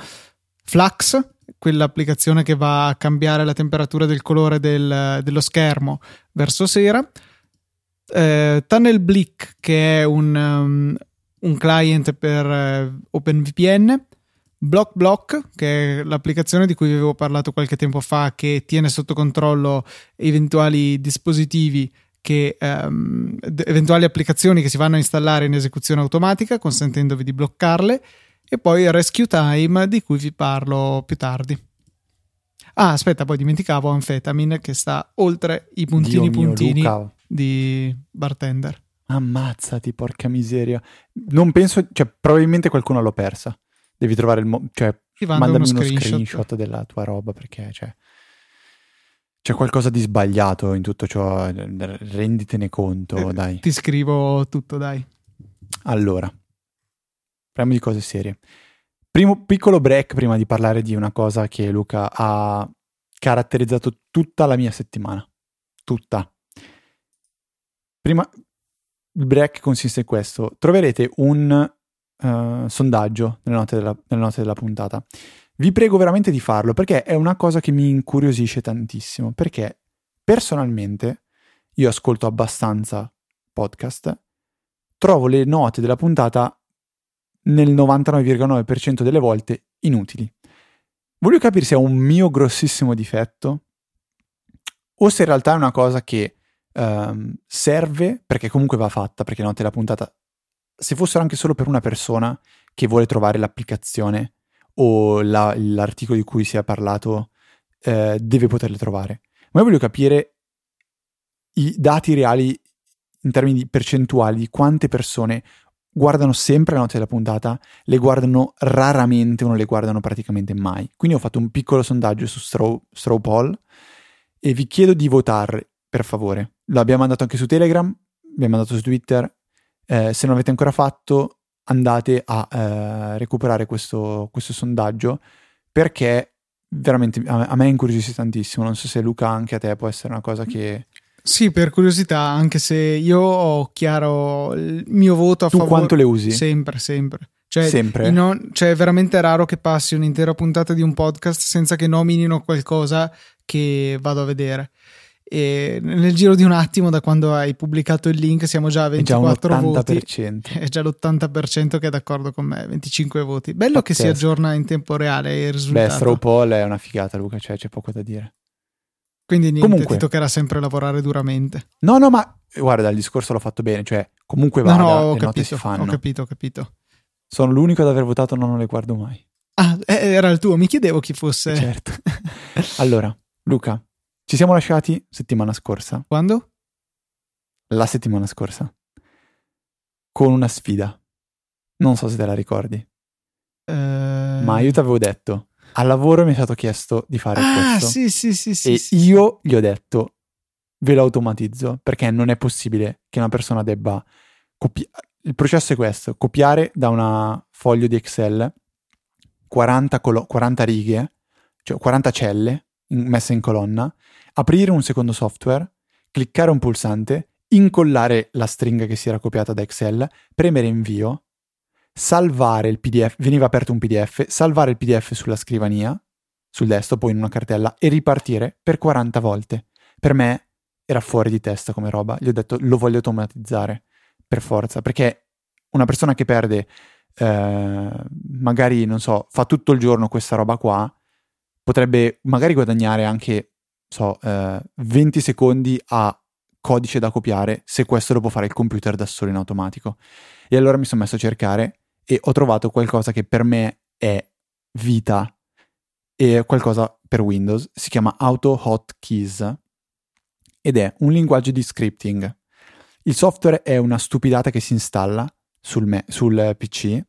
A: Flux, quell'applicazione che va a cambiare la temperatura del colore del, dello schermo verso sera. Eh, Tunnel Blick, che è un, um, un client per uh, OpenVPN, Block Block, che è l'applicazione di cui vi avevo parlato qualche tempo fa, che tiene sotto controllo eventuali dispositivi che um, eventuali applicazioni che si vanno a installare in esecuzione automatica, consentendovi di bloccarle, e poi Rescue Time, di cui vi parlo più tardi. Ah, aspetta, poi dimenticavo Amphetamine che sta oltre i puntini Dio puntini mio, di bartender.
B: Ammazzati, porca miseria. Non penso, cioè, probabilmente qualcuno l'ho persa. Devi trovare il mo- cioè, mandami uno screenshot. screenshot. della tua roba perché cioè, c'è qualcosa di sbagliato in tutto ciò. Renditene conto, eh, dai.
A: Ti scrivo tutto, dai.
B: Allora, parliamo di cose serie. Primo piccolo break prima di parlare di una cosa che Luca ha caratterizzato tutta la mia settimana. Tutta. Prima, il break consiste in questo. Troverete un uh, sondaggio nelle note, della, nelle note della puntata. Vi prego veramente di farlo perché è una cosa che mi incuriosisce tantissimo. Perché personalmente io ascolto abbastanza podcast, trovo le note della puntata nel 99,9% delle volte inutili. Voglio capire se è un mio grossissimo difetto o se in realtà è una cosa che um, serve perché comunque va fatta, perché le note della puntata, se fossero anche solo per una persona che vuole trovare l'applicazione o la, l'articolo di cui si è parlato, eh, deve poterle trovare. Ma io voglio capire i dati reali in termini percentuali di quante persone guardano sempre le note della puntata, le guardano raramente o non le guardano praticamente mai. Quindi ho fatto un piccolo sondaggio su Straw, Straw Poll e vi chiedo di votare, per favore. L'abbiamo mandato anche su Telegram, l'abbiamo mandato su Twitter. Eh, se non l'avete ancora fatto, andate a eh, recuperare questo, questo, sondaggio perché veramente a, a me incuriosisce tantissimo. Non so se Luca anche a te può essere una cosa che
A: sì, per curiosità, anche se io ho chiaro il mio voto a
B: tu
A: favore.
B: quanto le usi?
A: Sempre, sempre. Cioè,
B: sempre.
A: Non, cioè, è veramente raro che passi un'intera puntata di un podcast senza che nominino qualcosa che vado a vedere. E nel giro di un attimo, da quando hai pubblicato il link, siamo già a 24
B: è già
A: voti.
B: È
A: già l'80% che è d'accordo con me, 25 voti. Bello Pazzesco. che si aggiorna in tempo reale il risultato.
B: Beh, Straw Poll è una figata, Luca, cioè c'è poco da dire.
A: Quindi niente, comunque, ti toccherà sempre lavorare duramente.
B: No, no, ma guarda, il discorso l'ho fatto bene, cioè comunque vada, no, no, ho capito.
A: Ho capito, ho capito.
B: Sono l'unico ad aver votato, no, non le guardo mai.
A: Ah, eh, era il tuo, mi chiedevo chi fosse.
B: Certo. allora, Luca, ci siamo lasciati settimana scorsa.
A: Quando?
B: La settimana scorsa. Con una sfida. Non so se te la ricordi.
A: Eh...
B: Ma io ti avevo detto, al lavoro mi è stato chiesto di fare
A: ah,
B: questo.
A: sì, sì, sì, sì.
B: e
A: sì,
B: io gli ho detto, ve lo automatizzo, perché non è possibile che una persona debba copiare. Il processo è questo, copiare da una foglio di Excel 40, colo- 40 righe, cioè 40 celle in- messe in colonna, aprire un secondo software, cliccare un pulsante, incollare la stringa che si era copiata da Excel, premere invio, salvare il PDF, veniva aperto un PDF, salvare il PDF sulla scrivania, sul desktop o in una cartella e ripartire per 40 volte. Per me era fuori di testa come roba, gli ho detto lo voglio automatizzare per forza, perché una persona che perde eh, magari, non so, fa tutto il giorno questa roba qua, potrebbe magari guadagnare anche, so, eh, 20 secondi a codice da copiare se questo lo può fare il computer da solo in automatico. E allora mi sono messo a cercare e ho trovato qualcosa che per me è vita e qualcosa per Windows, si chiama Auto Hotkeys ed è un linguaggio di scripting. Il software è una stupidata che si installa sul, me- sul PC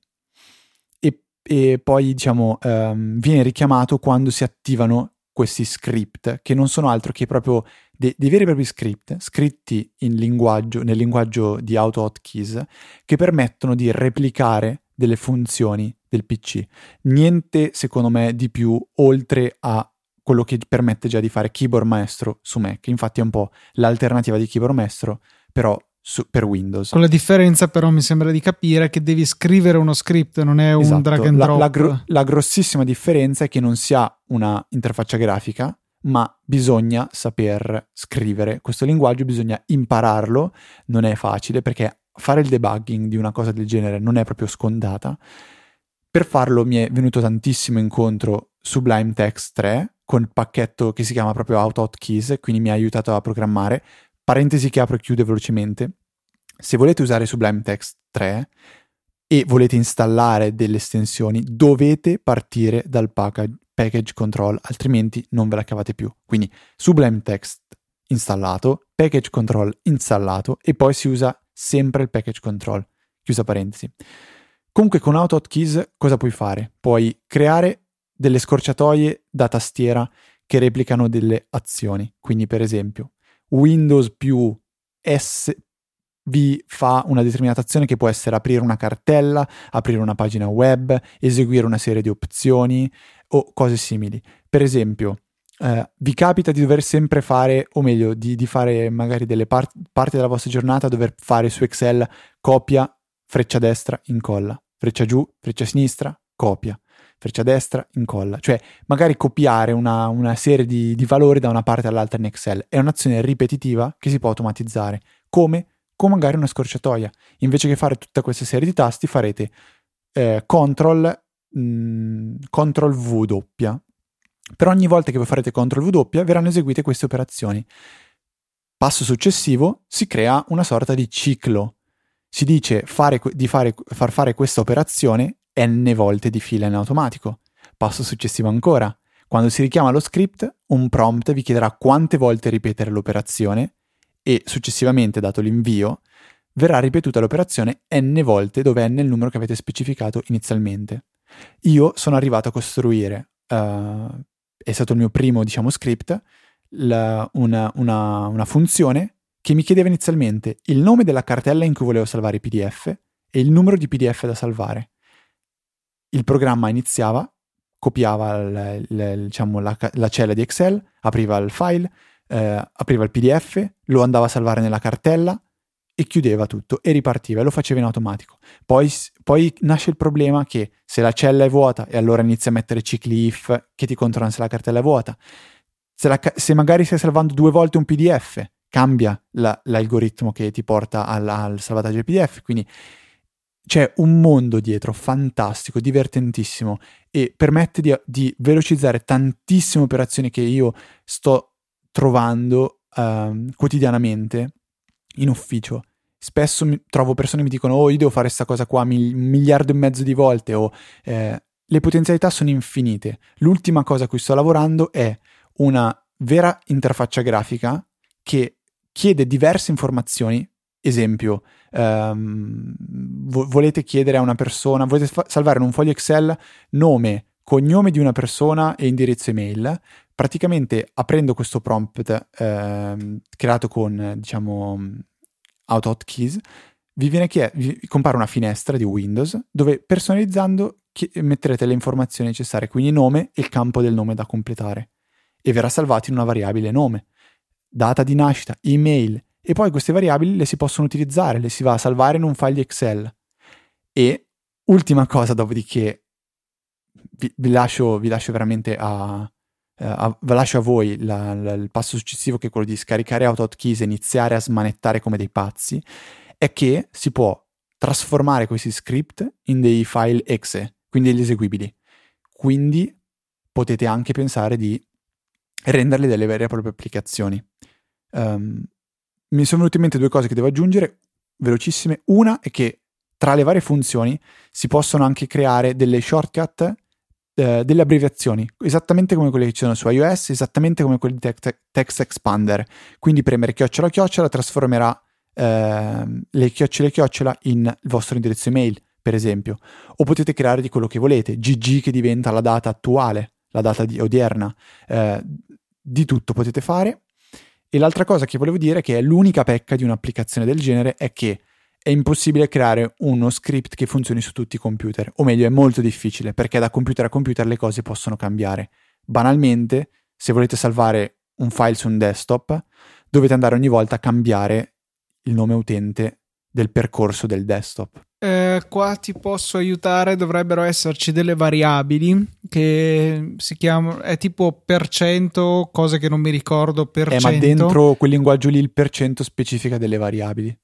B: e, e, poi diciamo um, viene richiamato quando si attivano questi script che non sono altro che proprio de- dei veri e propri script scritti linguaggio, nel linguaggio di auto hotkeys che permettono di replicare delle funzioni del PC. Niente secondo me di più oltre a quello che permette già di fare keyboard maestro su Mac. Infatti è un po' l'alternativa di keyboard maestro, però su, per Windows.
A: Con la differenza però mi sembra di capire che devi scrivere uno script, non è un
B: esatto.
A: drag and
B: la,
A: drop.
B: La, gro- la grossissima differenza è che non si ha una interfaccia grafica, ma bisogna saper scrivere questo linguaggio, bisogna impararlo, non è facile perché fare il debugging di una cosa del genere non è proprio scontata. Per farlo mi è venuto tantissimo incontro Sublime Text 3 con il pacchetto che si chiama proprio Auto Hotkeys, quindi mi ha aiutato a programmare parentesi che apro e chiudo velocemente, se volete usare Sublime Text 3 e volete installare delle estensioni, dovete partire dal package, package control, altrimenti non ve la cavate più. Quindi Sublime Text installato, package control installato e poi si usa sempre il package control, chiusa parentesi. Comunque con AutoHotkeys cosa puoi fare? Puoi creare delle scorciatoie da tastiera che replicano delle azioni. Quindi per esempio Windows più S vi fa una determinata azione che può essere aprire una cartella, aprire una pagina web, eseguire una serie di opzioni o cose simili. Per esempio, eh, vi capita di dover sempre fare, o meglio, di, di fare magari delle part- parti della vostra giornata, dover fare su Excel copia, freccia destra, incolla, freccia giù, freccia sinistra, copia freccia destra, incolla, cioè magari copiare una, una serie di, di, valori da una parte all'altra in Excel. È un'azione ripetitiva che si può automatizzare, come con magari una scorciatoia. Invece che fare tutta questa serie di tasti farete eh, CTRL, mh, mm, CTRL V doppia. Per ogni volta che voi farete CTRL V doppia verranno eseguite queste operazioni. Passo successivo si crea una sorta di ciclo. Si dice fare, di fare, far fare questa operazione n volte di fila in automatico. Passo successivo ancora. Quando si richiama lo script, un prompt vi chiederà quante volte ripetere l'operazione e successivamente, dato l'invio, verrà ripetuta l'operazione n volte dove n è il numero che avete specificato inizialmente. Io sono arrivato a costruire, uh, è stato il mio primo, diciamo, script, la, una, una, una funzione che mi chiedeva inizialmente il nome della cartella in cui volevo salvare i PDF e il numero di PDF da salvare il programma iniziava, copiava il, il, diciamo, la, la, cella di Excel, apriva il file, eh, apriva il PDF, lo andava a salvare nella cartella e chiudeva tutto e ripartiva e lo faceva in automatico. Poi, poi nasce il problema che se la cella è vuota e allora inizia a mettere cicli if che ti controllano se la cartella è vuota. Se, la, se magari stai salvando due volte un PDF, cambia la, l'algoritmo che ti porta al, al salvataggio del PDF. Quindi c'è un mondo dietro fantastico, divertentissimo e permette di, di velocizzare tantissime operazioni che io sto trovando uh, quotidianamente in ufficio. Spesso mi, trovo persone che mi dicono: Oh, io devo fare questa cosa qua mil, un miliardo e mezzo di volte. O eh, le potenzialità sono infinite. L'ultima cosa a cui sto lavorando è una vera interfaccia grafica che chiede diverse informazioni. Esempio, ehm, vo- volete chiedere a una persona, volete fa- salvare in un foglio Excel nome, cognome di una persona e indirizzo email, praticamente aprendo questo prompt ehm, creato con, diciamo, out keys, vi, viene chied- vi compare una finestra di Windows dove personalizzando chi- metterete le informazioni necessarie, quindi nome e il campo del nome da completare e verrà salvato in una variabile nome, data di nascita, email e poi queste variabili le si possono utilizzare, le si va a salvare in un file Excel. E ultima cosa, dopodiché vi, vi, lascio, vi lascio, veramente a, a, vi lascio a voi la, la, il passo successivo che è quello di scaricare AutoHotkeys e iniziare a smanettare come dei pazzi, è che si può trasformare questi script in dei file exe, quindi degli eseguibili. Quindi potete anche pensare di renderli delle vere e proprie applicazioni. Um, mi sono venute in mente due cose che devo aggiungere, velocissime. Una è che tra le varie funzioni si possono anche creare delle shortcut, eh, delle abbreviazioni, esattamente come quelle che ci sono su iOS, esattamente come quelle di te- Text Expander. Quindi premere chiocciola chiocciola trasformerà eh, le chiocciole chiocciola in il vostro indirizzo email, per esempio. O potete creare di quello che volete, GG che diventa la data attuale, la data di- odierna. Eh, di tutto potete fare e l'altra cosa che volevo dire, che è l'unica pecca di un'applicazione del genere, è che è impossibile creare uno script che funzioni su tutti i computer, o meglio è molto difficile perché da computer a computer le cose possono cambiare. Banalmente, se volete salvare un file su un desktop, dovete andare ogni volta a cambiare il nome utente del percorso del desktop.
A: Eh, qua ti posso aiutare, dovrebbero esserci delle variabili che si chiamano, è tipo per cento, cose che non mi ricordo, per
B: eh, ma dentro quel linguaggio lì il per cento specifica delle variabili.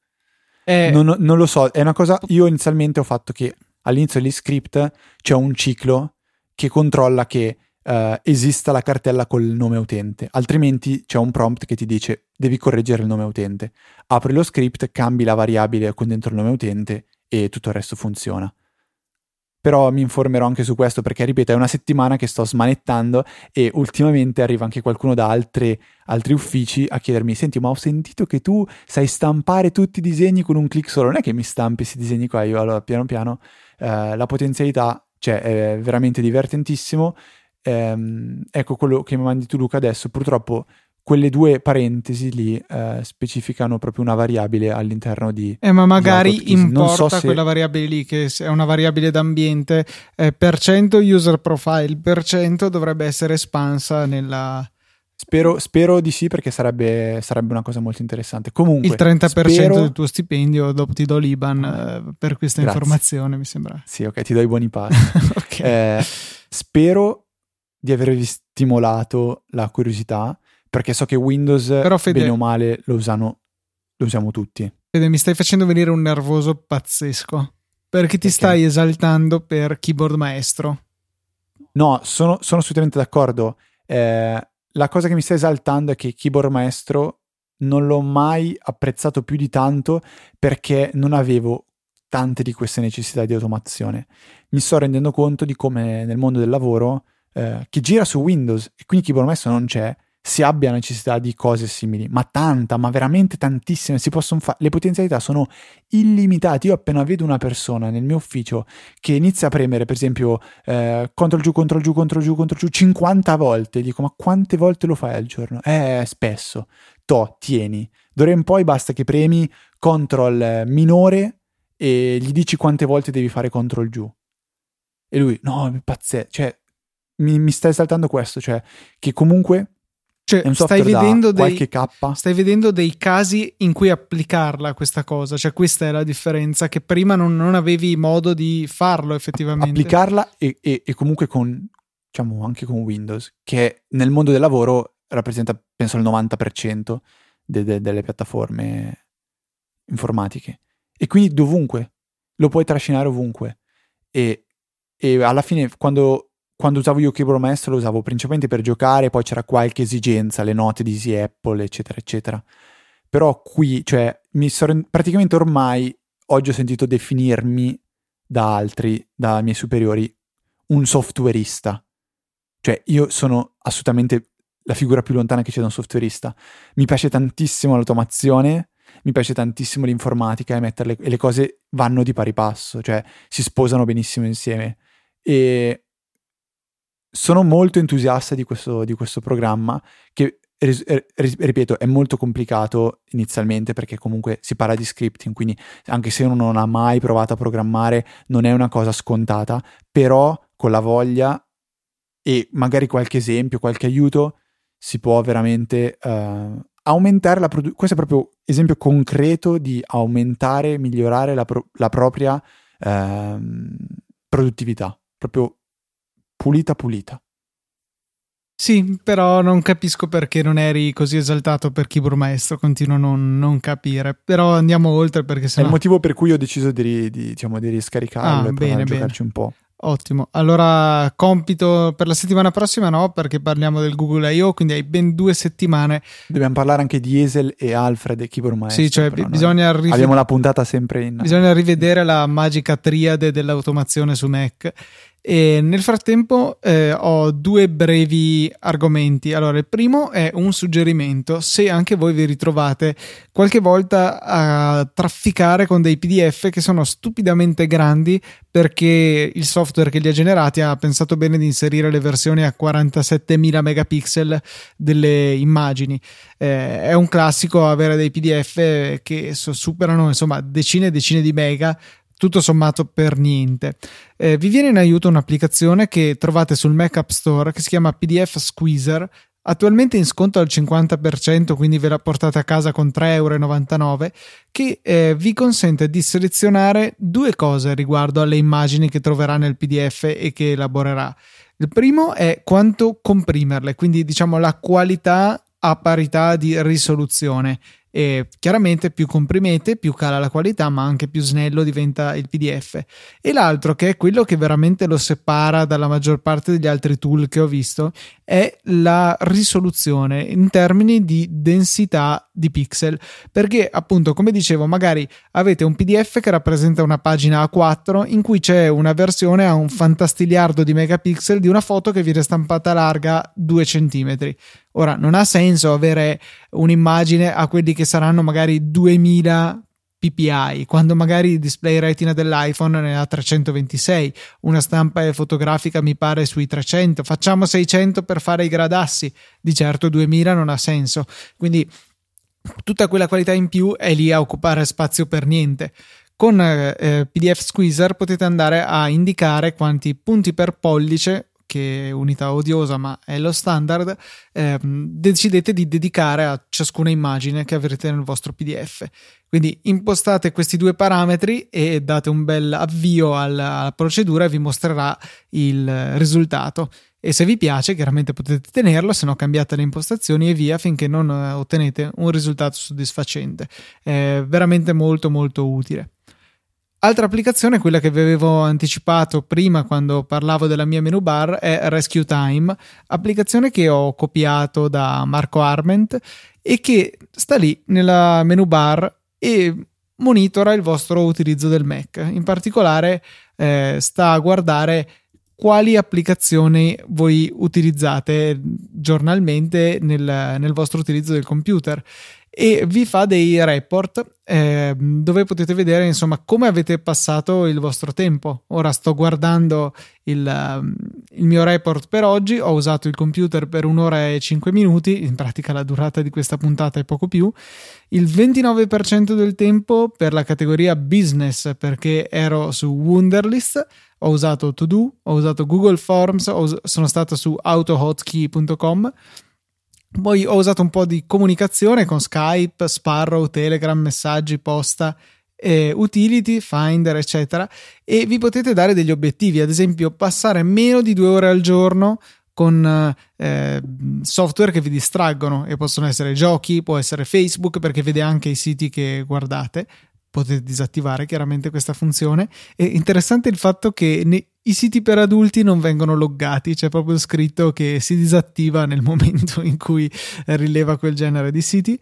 B: Eh, non, non, lo so, è una cosa, io inizialmente ho fatto che all'inizio degli script c'è un ciclo che controlla che uh, esista la cartella col nome utente, altrimenti c'è un prompt che ti dice devi correggere il nome utente. Apri lo script, cambi la variabile con dentro il nome utente e tutto il resto funziona. Però mi informerò anche su questo perché, ripeto, è una settimana che sto smanettando e ultimamente arriva anche qualcuno da altri, altri uffici a chiedermi: Senti, ma ho sentito che tu sai stampare tutti i disegni con un clic solo. Non è che mi stampi questi disegni qua. Io allora, piano piano, eh, la potenzialità cioè, è veramente divertentissimo. Ehm, ecco quello che mi mandi tu, Luca, adesso. Purtroppo quelle due parentesi lì eh, specificano proprio una variabile all'interno di...
A: Eh, ma magari importa so se... quella variabile lì, che è una variabile d'ambiente, eh, per cento user profile, per cento dovrebbe essere espansa nella...
B: Spero, spero, di sì perché sarebbe, sarebbe, una cosa molto interessante. Comunque,
A: il 30% spero... del tuo stipendio dopo ti do l'IBAN eh, per questa Grazie. informazione, mi sembra.
B: Sì, ok, ti do i buoni passi. okay. eh, spero di avervi stimolato la curiosità perché so che Windows, Però, Fede, bene o male, lo, usano, lo usiamo tutti.
A: Fede, mi stai facendo venire un nervoso pazzesco. Perché ti perché? stai esaltando per keyboard maestro?
B: No, sono, sono assolutamente d'accordo. Eh, la cosa che mi sta esaltando è che keyboard maestro non l'ho mai apprezzato più di tanto perché non avevo tante di queste necessità di automazione. Mi sto rendendo conto di come nel mondo del lavoro eh, che gira su Windows e quindi keyboard maestro non c'è, si abbia necessità di cose simili, ma tanta, ma veramente tantissime, si possono fare, le potenzialità sono illimitate. Io appena vedo una persona nel mio ufficio che inizia a premere, per esempio, eh, CTRL giù, CTRL giù, CTRL giù, CTRL giù 50 volte, dico, ma quante volte lo fai al giorno? Eh, spesso. To, tieni. D'ora in poi basta che premi CTRL minore e gli dici quante volte devi fare CTRL giù. E lui, no, pazzesco, cioè, mi, mi sta esaltando questo, cioè, che comunque
A: cioè, stai vedendo, dei, stai vedendo, dei, casi in cui applicarla questa cosa, cioè questa è la differenza, che prima non, non avevi modo di farlo effettivamente.
B: Applicarla e, e, e, comunque con, diciamo, anche con Windows, che nel mondo del lavoro rappresenta, penso, il 90% de, de, delle piattaforme informatiche. E quindi dovunque, lo puoi trascinare ovunque. E, e alla fine, quando quando usavo Keyboard Maestro lo usavo principalmente per giocare, poi c'era qualche esigenza, le note di Easy Apple, eccetera, eccetera. Però qui, cioè, mi sono, praticamente ormai oggi ho sentito definirmi da altri, da miei superiori, un softwareista. Cioè, io sono assolutamente la figura più lontana che c'è da un softwareista. Mi piace tantissimo l'automazione, mi piace tantissimo l'informatica e metterle e le cose vanno di pari passo, cioè si sposano benissimo insieme. E sono molto entusiasta di questo, di questo programma che ripeto, è molto complicato inizialmente perché comunque si parla di scripting, quindi anche se uno non ha mai provato a programmare, non è una cosa scontata, però con la voglia e magari qualche esempio, qualche aiuto, si può veramente uh, aumentare la produzione. Questo è proprio esempio concreto di aumentare, migliorare la, pro- la propria uh, produttività, proprio pulita pulita.
A: Sì, però non capisco perché non eri così esaltato per Keyboard Maestro, continuo a non, non capire. Però andiamo oltre perché sennò...
B: È il motivo per cui ho deciso di, di, diciamo, di riscaricarlo ah, e bene, giocarci un po'.
A: Ottimo, allora compito per la settimana prossima no perché parliamo del Google I.O. quindi hai ben due settimane
B: Dobbiamo parlare anche di Esel e Alfred e Keyboard Maestro
A: Sì, cioè bisogna
B: rived- Abbiamo la puntata sempre in
A: Bisogna rivedere la magica triade dell'automazione su Mac e nel frattempo eh, ho due brevi argomenti. Allora, il primo è un suggerimento. Se anche voi vi ritrovate qualche volta a trafficare con dei PDF che sono stupidamente grandi perché il software che li ha generati ha pensato bene di inserire le versioni a 47.000 megapixel delle immagini. Eh, è un classico avere dei PDF che superano insomma decine e decine di mega tutto sommato per niente. Eh, vi viene in aiuto un'applicazione che trovate sul Mac App Store che si chiama PDF Squeezer, attualmente in sconto al 50%, quindi ve la portate a casa con 3,99 euro, che eh, vi consente di selezionare due cose riguardo alle immagini che troverà nel PDF e che elaborerà. Il primo è quanto comprimerle, quindi diciamo la qualità a parità di risoluzione e chiaramente più comprimete, più cala la qualità, ma anche più snello diventa il PDF. E l'altro, che è quello che veramente lo separa dalla maggior parte degli altri tool che ho visto, è la risoluzione in termini di densità di pixel. Perché, appunto, come dicevo, magari avete un PDF che rappresenta una pagina A4 in cui c'è una versione a un fantastiliardo di megapixel di una foto che viene stampata larga 2 cm Ora, non ha senso avere un'immagine a quelli che saranno magari 2000 ppi, quando magari il display retina dell'iPhone ne ha 326, una stampa fotografica mi pare sui 300, facciamo 600 per fare i gradassi, di certo 2000 non ha senso, quindi tutta quella qualità in più è lì a occupare spazio per niente. Con eh, PDF Squeezer potete andare a indicare quanti punti per pollice che unità odiosa ma è lo standard, eh, decidete di dedicare a ciascuna immagine che avrete nel vostro PDF. Quindi impostate questi due parametri e date un bel avvio alla, procedura e vi mostrerà il risultato. E se vi piace, chiaramente potete tenerlo, se no cambiate le impostazioni e via finché non ottenete un risultato soddisfacente. È veramente molto molto utile. Altra applicazione, quella che vi avevo anticipato prima quando parlavo della mia menu bar, è Rescue Time, applicazione che ho copiato da Marco Arment e che sta lì nella menu bar e monitora il vostro utilizzo del Mac. In particolare eh, sta a guardare quali applicazioni voi utilizzate giornalmente nel, nel vostro utilizzo del computer e vi fa dei report eh, dove potete vedere insomma come avete passato il vostro tempo. Ora sto guardando il, um, il, mio report per oggi, ho usato il computer per un'ora e cinque minuti, in pratica la durata di questa puntata è poco più, il 29% del tempo per la categoria business perché ero su Wunderlist, ho usato To Do, ho usato Google Forms, ho, sono stato su autohotkey.com poi ho usato un po' di comunicazione con Skype, Sparrow, Telegram, messaggi, posta, eh, utility, Finder, eccetera. E vi potete dare degli obiettivi, ad esempio passare meno di due ore al giorno con eh, software che vi distraggono e possono essere giochi, può essere Facebook perché vede anche i siti che guardate, potete disattivare chiaramente questa funzione. È interessante il fatto che i siti per adulti non vengono loggati, c'è proprio scritto che si disattiva nel momento in cui rileva quel genere di siti.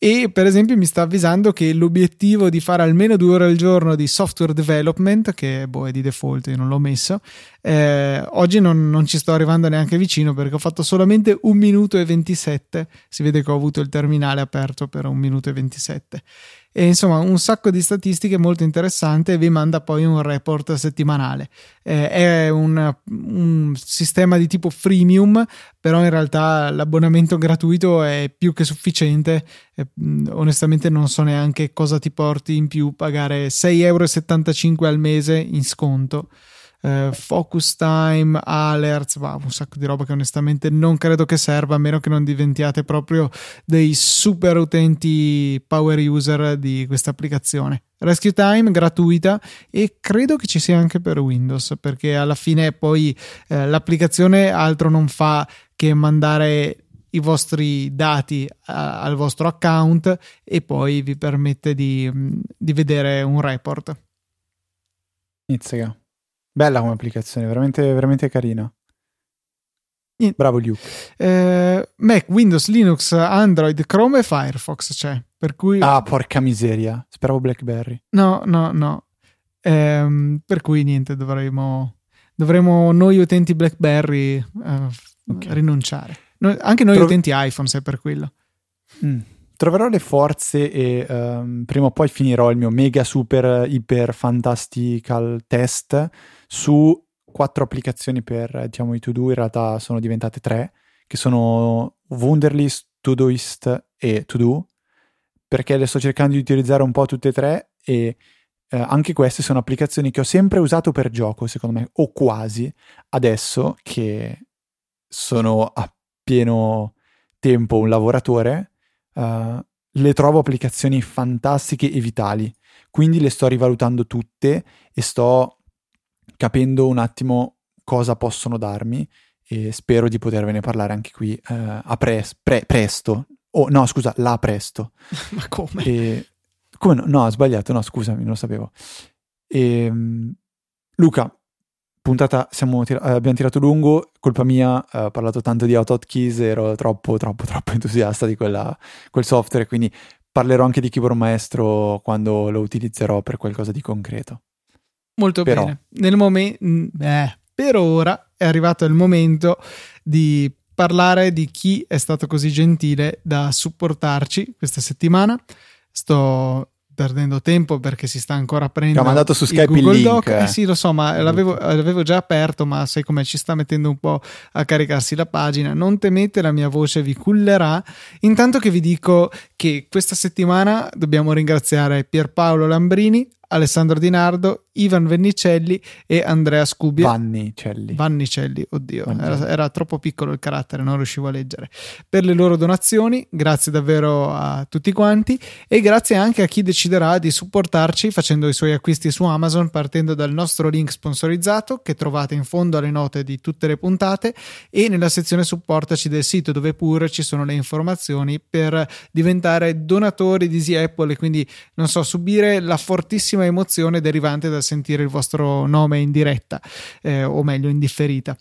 A: e per esempio mi sta avvisando che l'obiettivo di fare almeno due ore al giorno di software development, che boh, è di default, io non l'ho messo, eh, oggi non, non, ci sto arrivando neanche vicino perché ho fatto solamente un minuto e 27. Si vede che ho avuto il terminale aperto per un minuto e 27 e insomma un sacco di statistiche molto interessanti e vi manda poi un report settimanale. Eh, è un, un, sistema di tipo freemium, però in realtà l'abbonamento gratuito è più che sufficiente. Eh, onestamente non so neanche cosa ti porti in più pagare 6,75 euro al mese in sconto eh, focus time, alerts, wow, un sacco di roba che onestamente non credo che serva a meno che non diventiate proprio dei super utenti power user di questa applicazione. Rescue Time gratuita e credo che ci sia anche per Windows perché alla fine poi eh, l'applicazione altro non fa che mandare i vostri dati a, al vostro account e poi vi permette di, di vedere un report.
B: Inizia. Bella come applicazione, veramente, veramente carina. Bravo Luke.
A: Eh, Mac, Windows, Linux, Android, Chrome e Firefox c'è. Per cui...
B: Ah, porca miseria. Speravo BlackBerry.
A: No, no, no. Eh, per cui niente, dovremo, dovremo noi utenti BlackBerry eh, okay. rinunciare. No, anche noi Tro... utenti iPhone, se per quello.
B: Mm troverò le forze e um, prima o poi finirò il mio mega super iper fantastical test su quattro applicazioni per diciamo i to-do, in realtà sono diventate tre, che sono Wunderlist, Todoist e To-Do, perché le sto cercando di utilizzare un po' tutte e tre e eh, anche queste sono applicazioni che ho sempre usato per gioco, secondo me, o quasi, adesso che sono a pieno tempo un lavoratore, uh, le trovo applicazioni fantastiche e vitali. Quindi le sto rivalutando tutte e sto capendo un attimo cosa possono darmi e spero di potervene parlare anche qui uh, a pres- pre- presto. Oh, no, scusa, la presto.
A: Ma come?
B: E, come no? no? ho sbagliato, no, scusami, non lo sapevo. E, um, Luca, puntata tir- eh, abbiamo tirato lungo, colpa mia, eh, ho parlato tanto di Autotkeys, ero troppo, troppo, troppo entusiasta di quella, quel software, quindi parlerò anche di Keyboard Maestro quando lo utilizzerò per qualcosa di concreto.
A: Molto Però, bene. Nel momento, eh, per ora è arrivato il momento di parlare di chi è stato così gentile da supportarci questa settimana. Sto perdendo tempo perché si sta ancora prendendo.
B: Ho mandato su Skype il,
A: il
B: link.
A: Doc. Eh sì, lo so, ma l'avevo, l'avevo, già aperto, ma sai come ci sta mettendo un po' a caricarsi la pagina. Non temete, la mia voce vi cullerà. Intanto che vi dico che questa settimana dobbiamo ringraziare Pierpaolo Lambrini, Alessandro Di Nardo, Ivan Vennicelli e Andrea Scubia.
B: Vannicelli.
A: Vannicelli, oddio, era, era, troppo piccolo il carattere, non riuscivo a leggere. Per le loro donazioni, grazie davvero a tutti quanti e grazie anche a chi deciderà di supportarci facendo i suoi acquisti su Amazon partendo dal nostro link sponsorizzato che trovate in fondo alle note di tutte le puntate e nella sezione supportaci del sito dove pure ci sono le informazioni per diventare donatori di Easy Apple e quindi non so, subire la fortissima grandissima emozione derivante dal sentire il vostro nome in diretta, eh, o meglio in differita.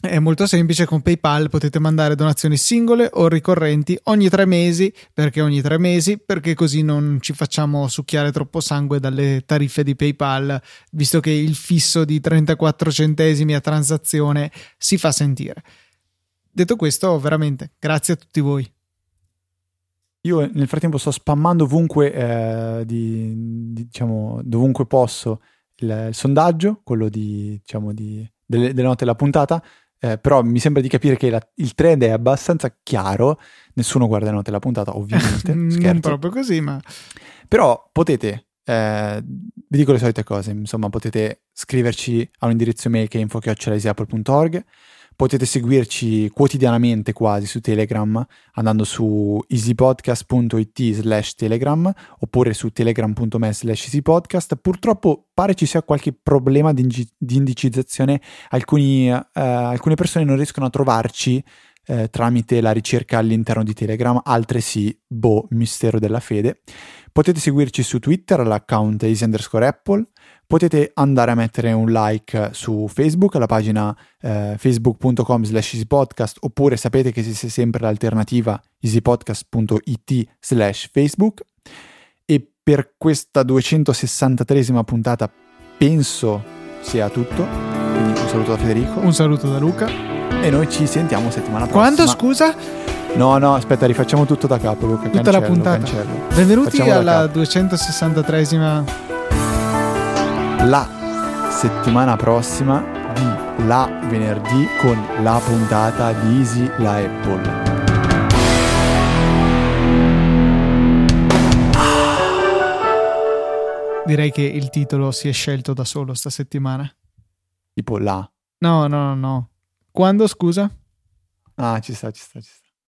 A: È molto semplice, con PayPal potete mandare donazioni singole o ricorrenti ogni tre mesi, perché ogni tre mesi? Perché così non ci facciamo succhiare troppo sangue dalle tariffe di PayPal, visto che il fisso di 34 centesimi a transazione si fa sentire. Detto questo, veramente, grazie a tutti voi.
B: Io nel frattempo sto spammando ovunque, eh, di, di, diciamo, dovunque posso il, il, sondaggio, quello di, diciamo, di, delle, delle, note della puntata, eh, però mi sembra di capire che la, il trend è abbastanza chiaro, nessuno guarda le note della puntata ovviamente, non
A: proprio così, ma...
B: Però potete, eh, vi dico le solite cose, insomma potete scriverci a un indirizzo mail che è info.apple.org Potete seguirci quotidianamente quasi su Telegram andando su easypodcast.it slash telegram oppure su telegram.me slash easypodcast. Purtroppo pare ci sia qualche problema di, di indicizzazione, Alcuni, eh, alcune persone non riescono a trovarci eh, tramite la ricerca all'interno di Telegram, altre sì, boh, mistero della fede. Potete seguirci su Twitter all'account easy underscore apple, potete andare a mettere un like su Facebook, alla pagina eh, facebook.com slash easypodcast, oppure sapete che esiste sempre l'alternativa easypodcast.it slash facebook. E per questa 263esima puntata penso sia tutto, quindi un saluto da Federico.
A: Un saluto da Luca.
B: E noi ci sentiamo settimana prossima.
A: Quando scusa?
B: No, no, aspetta, rifacciamo tutto da capo, Luca.
A: Tutta
B: cancello,
A: la puntata.
B: cancello.
A: Benvenuti
B: Facciamo
A: alla
B: capo.
A: 263esima.
B: La settimana prossima di la venerdì con la puntata di Easy la Apple.
A: Direi che il titolo si è scelto da solo sta settimana.
B: Tipo la.
A: No, no, no, no. Quando scusa?
B: Ah, ci sta, ci sta, ci sta.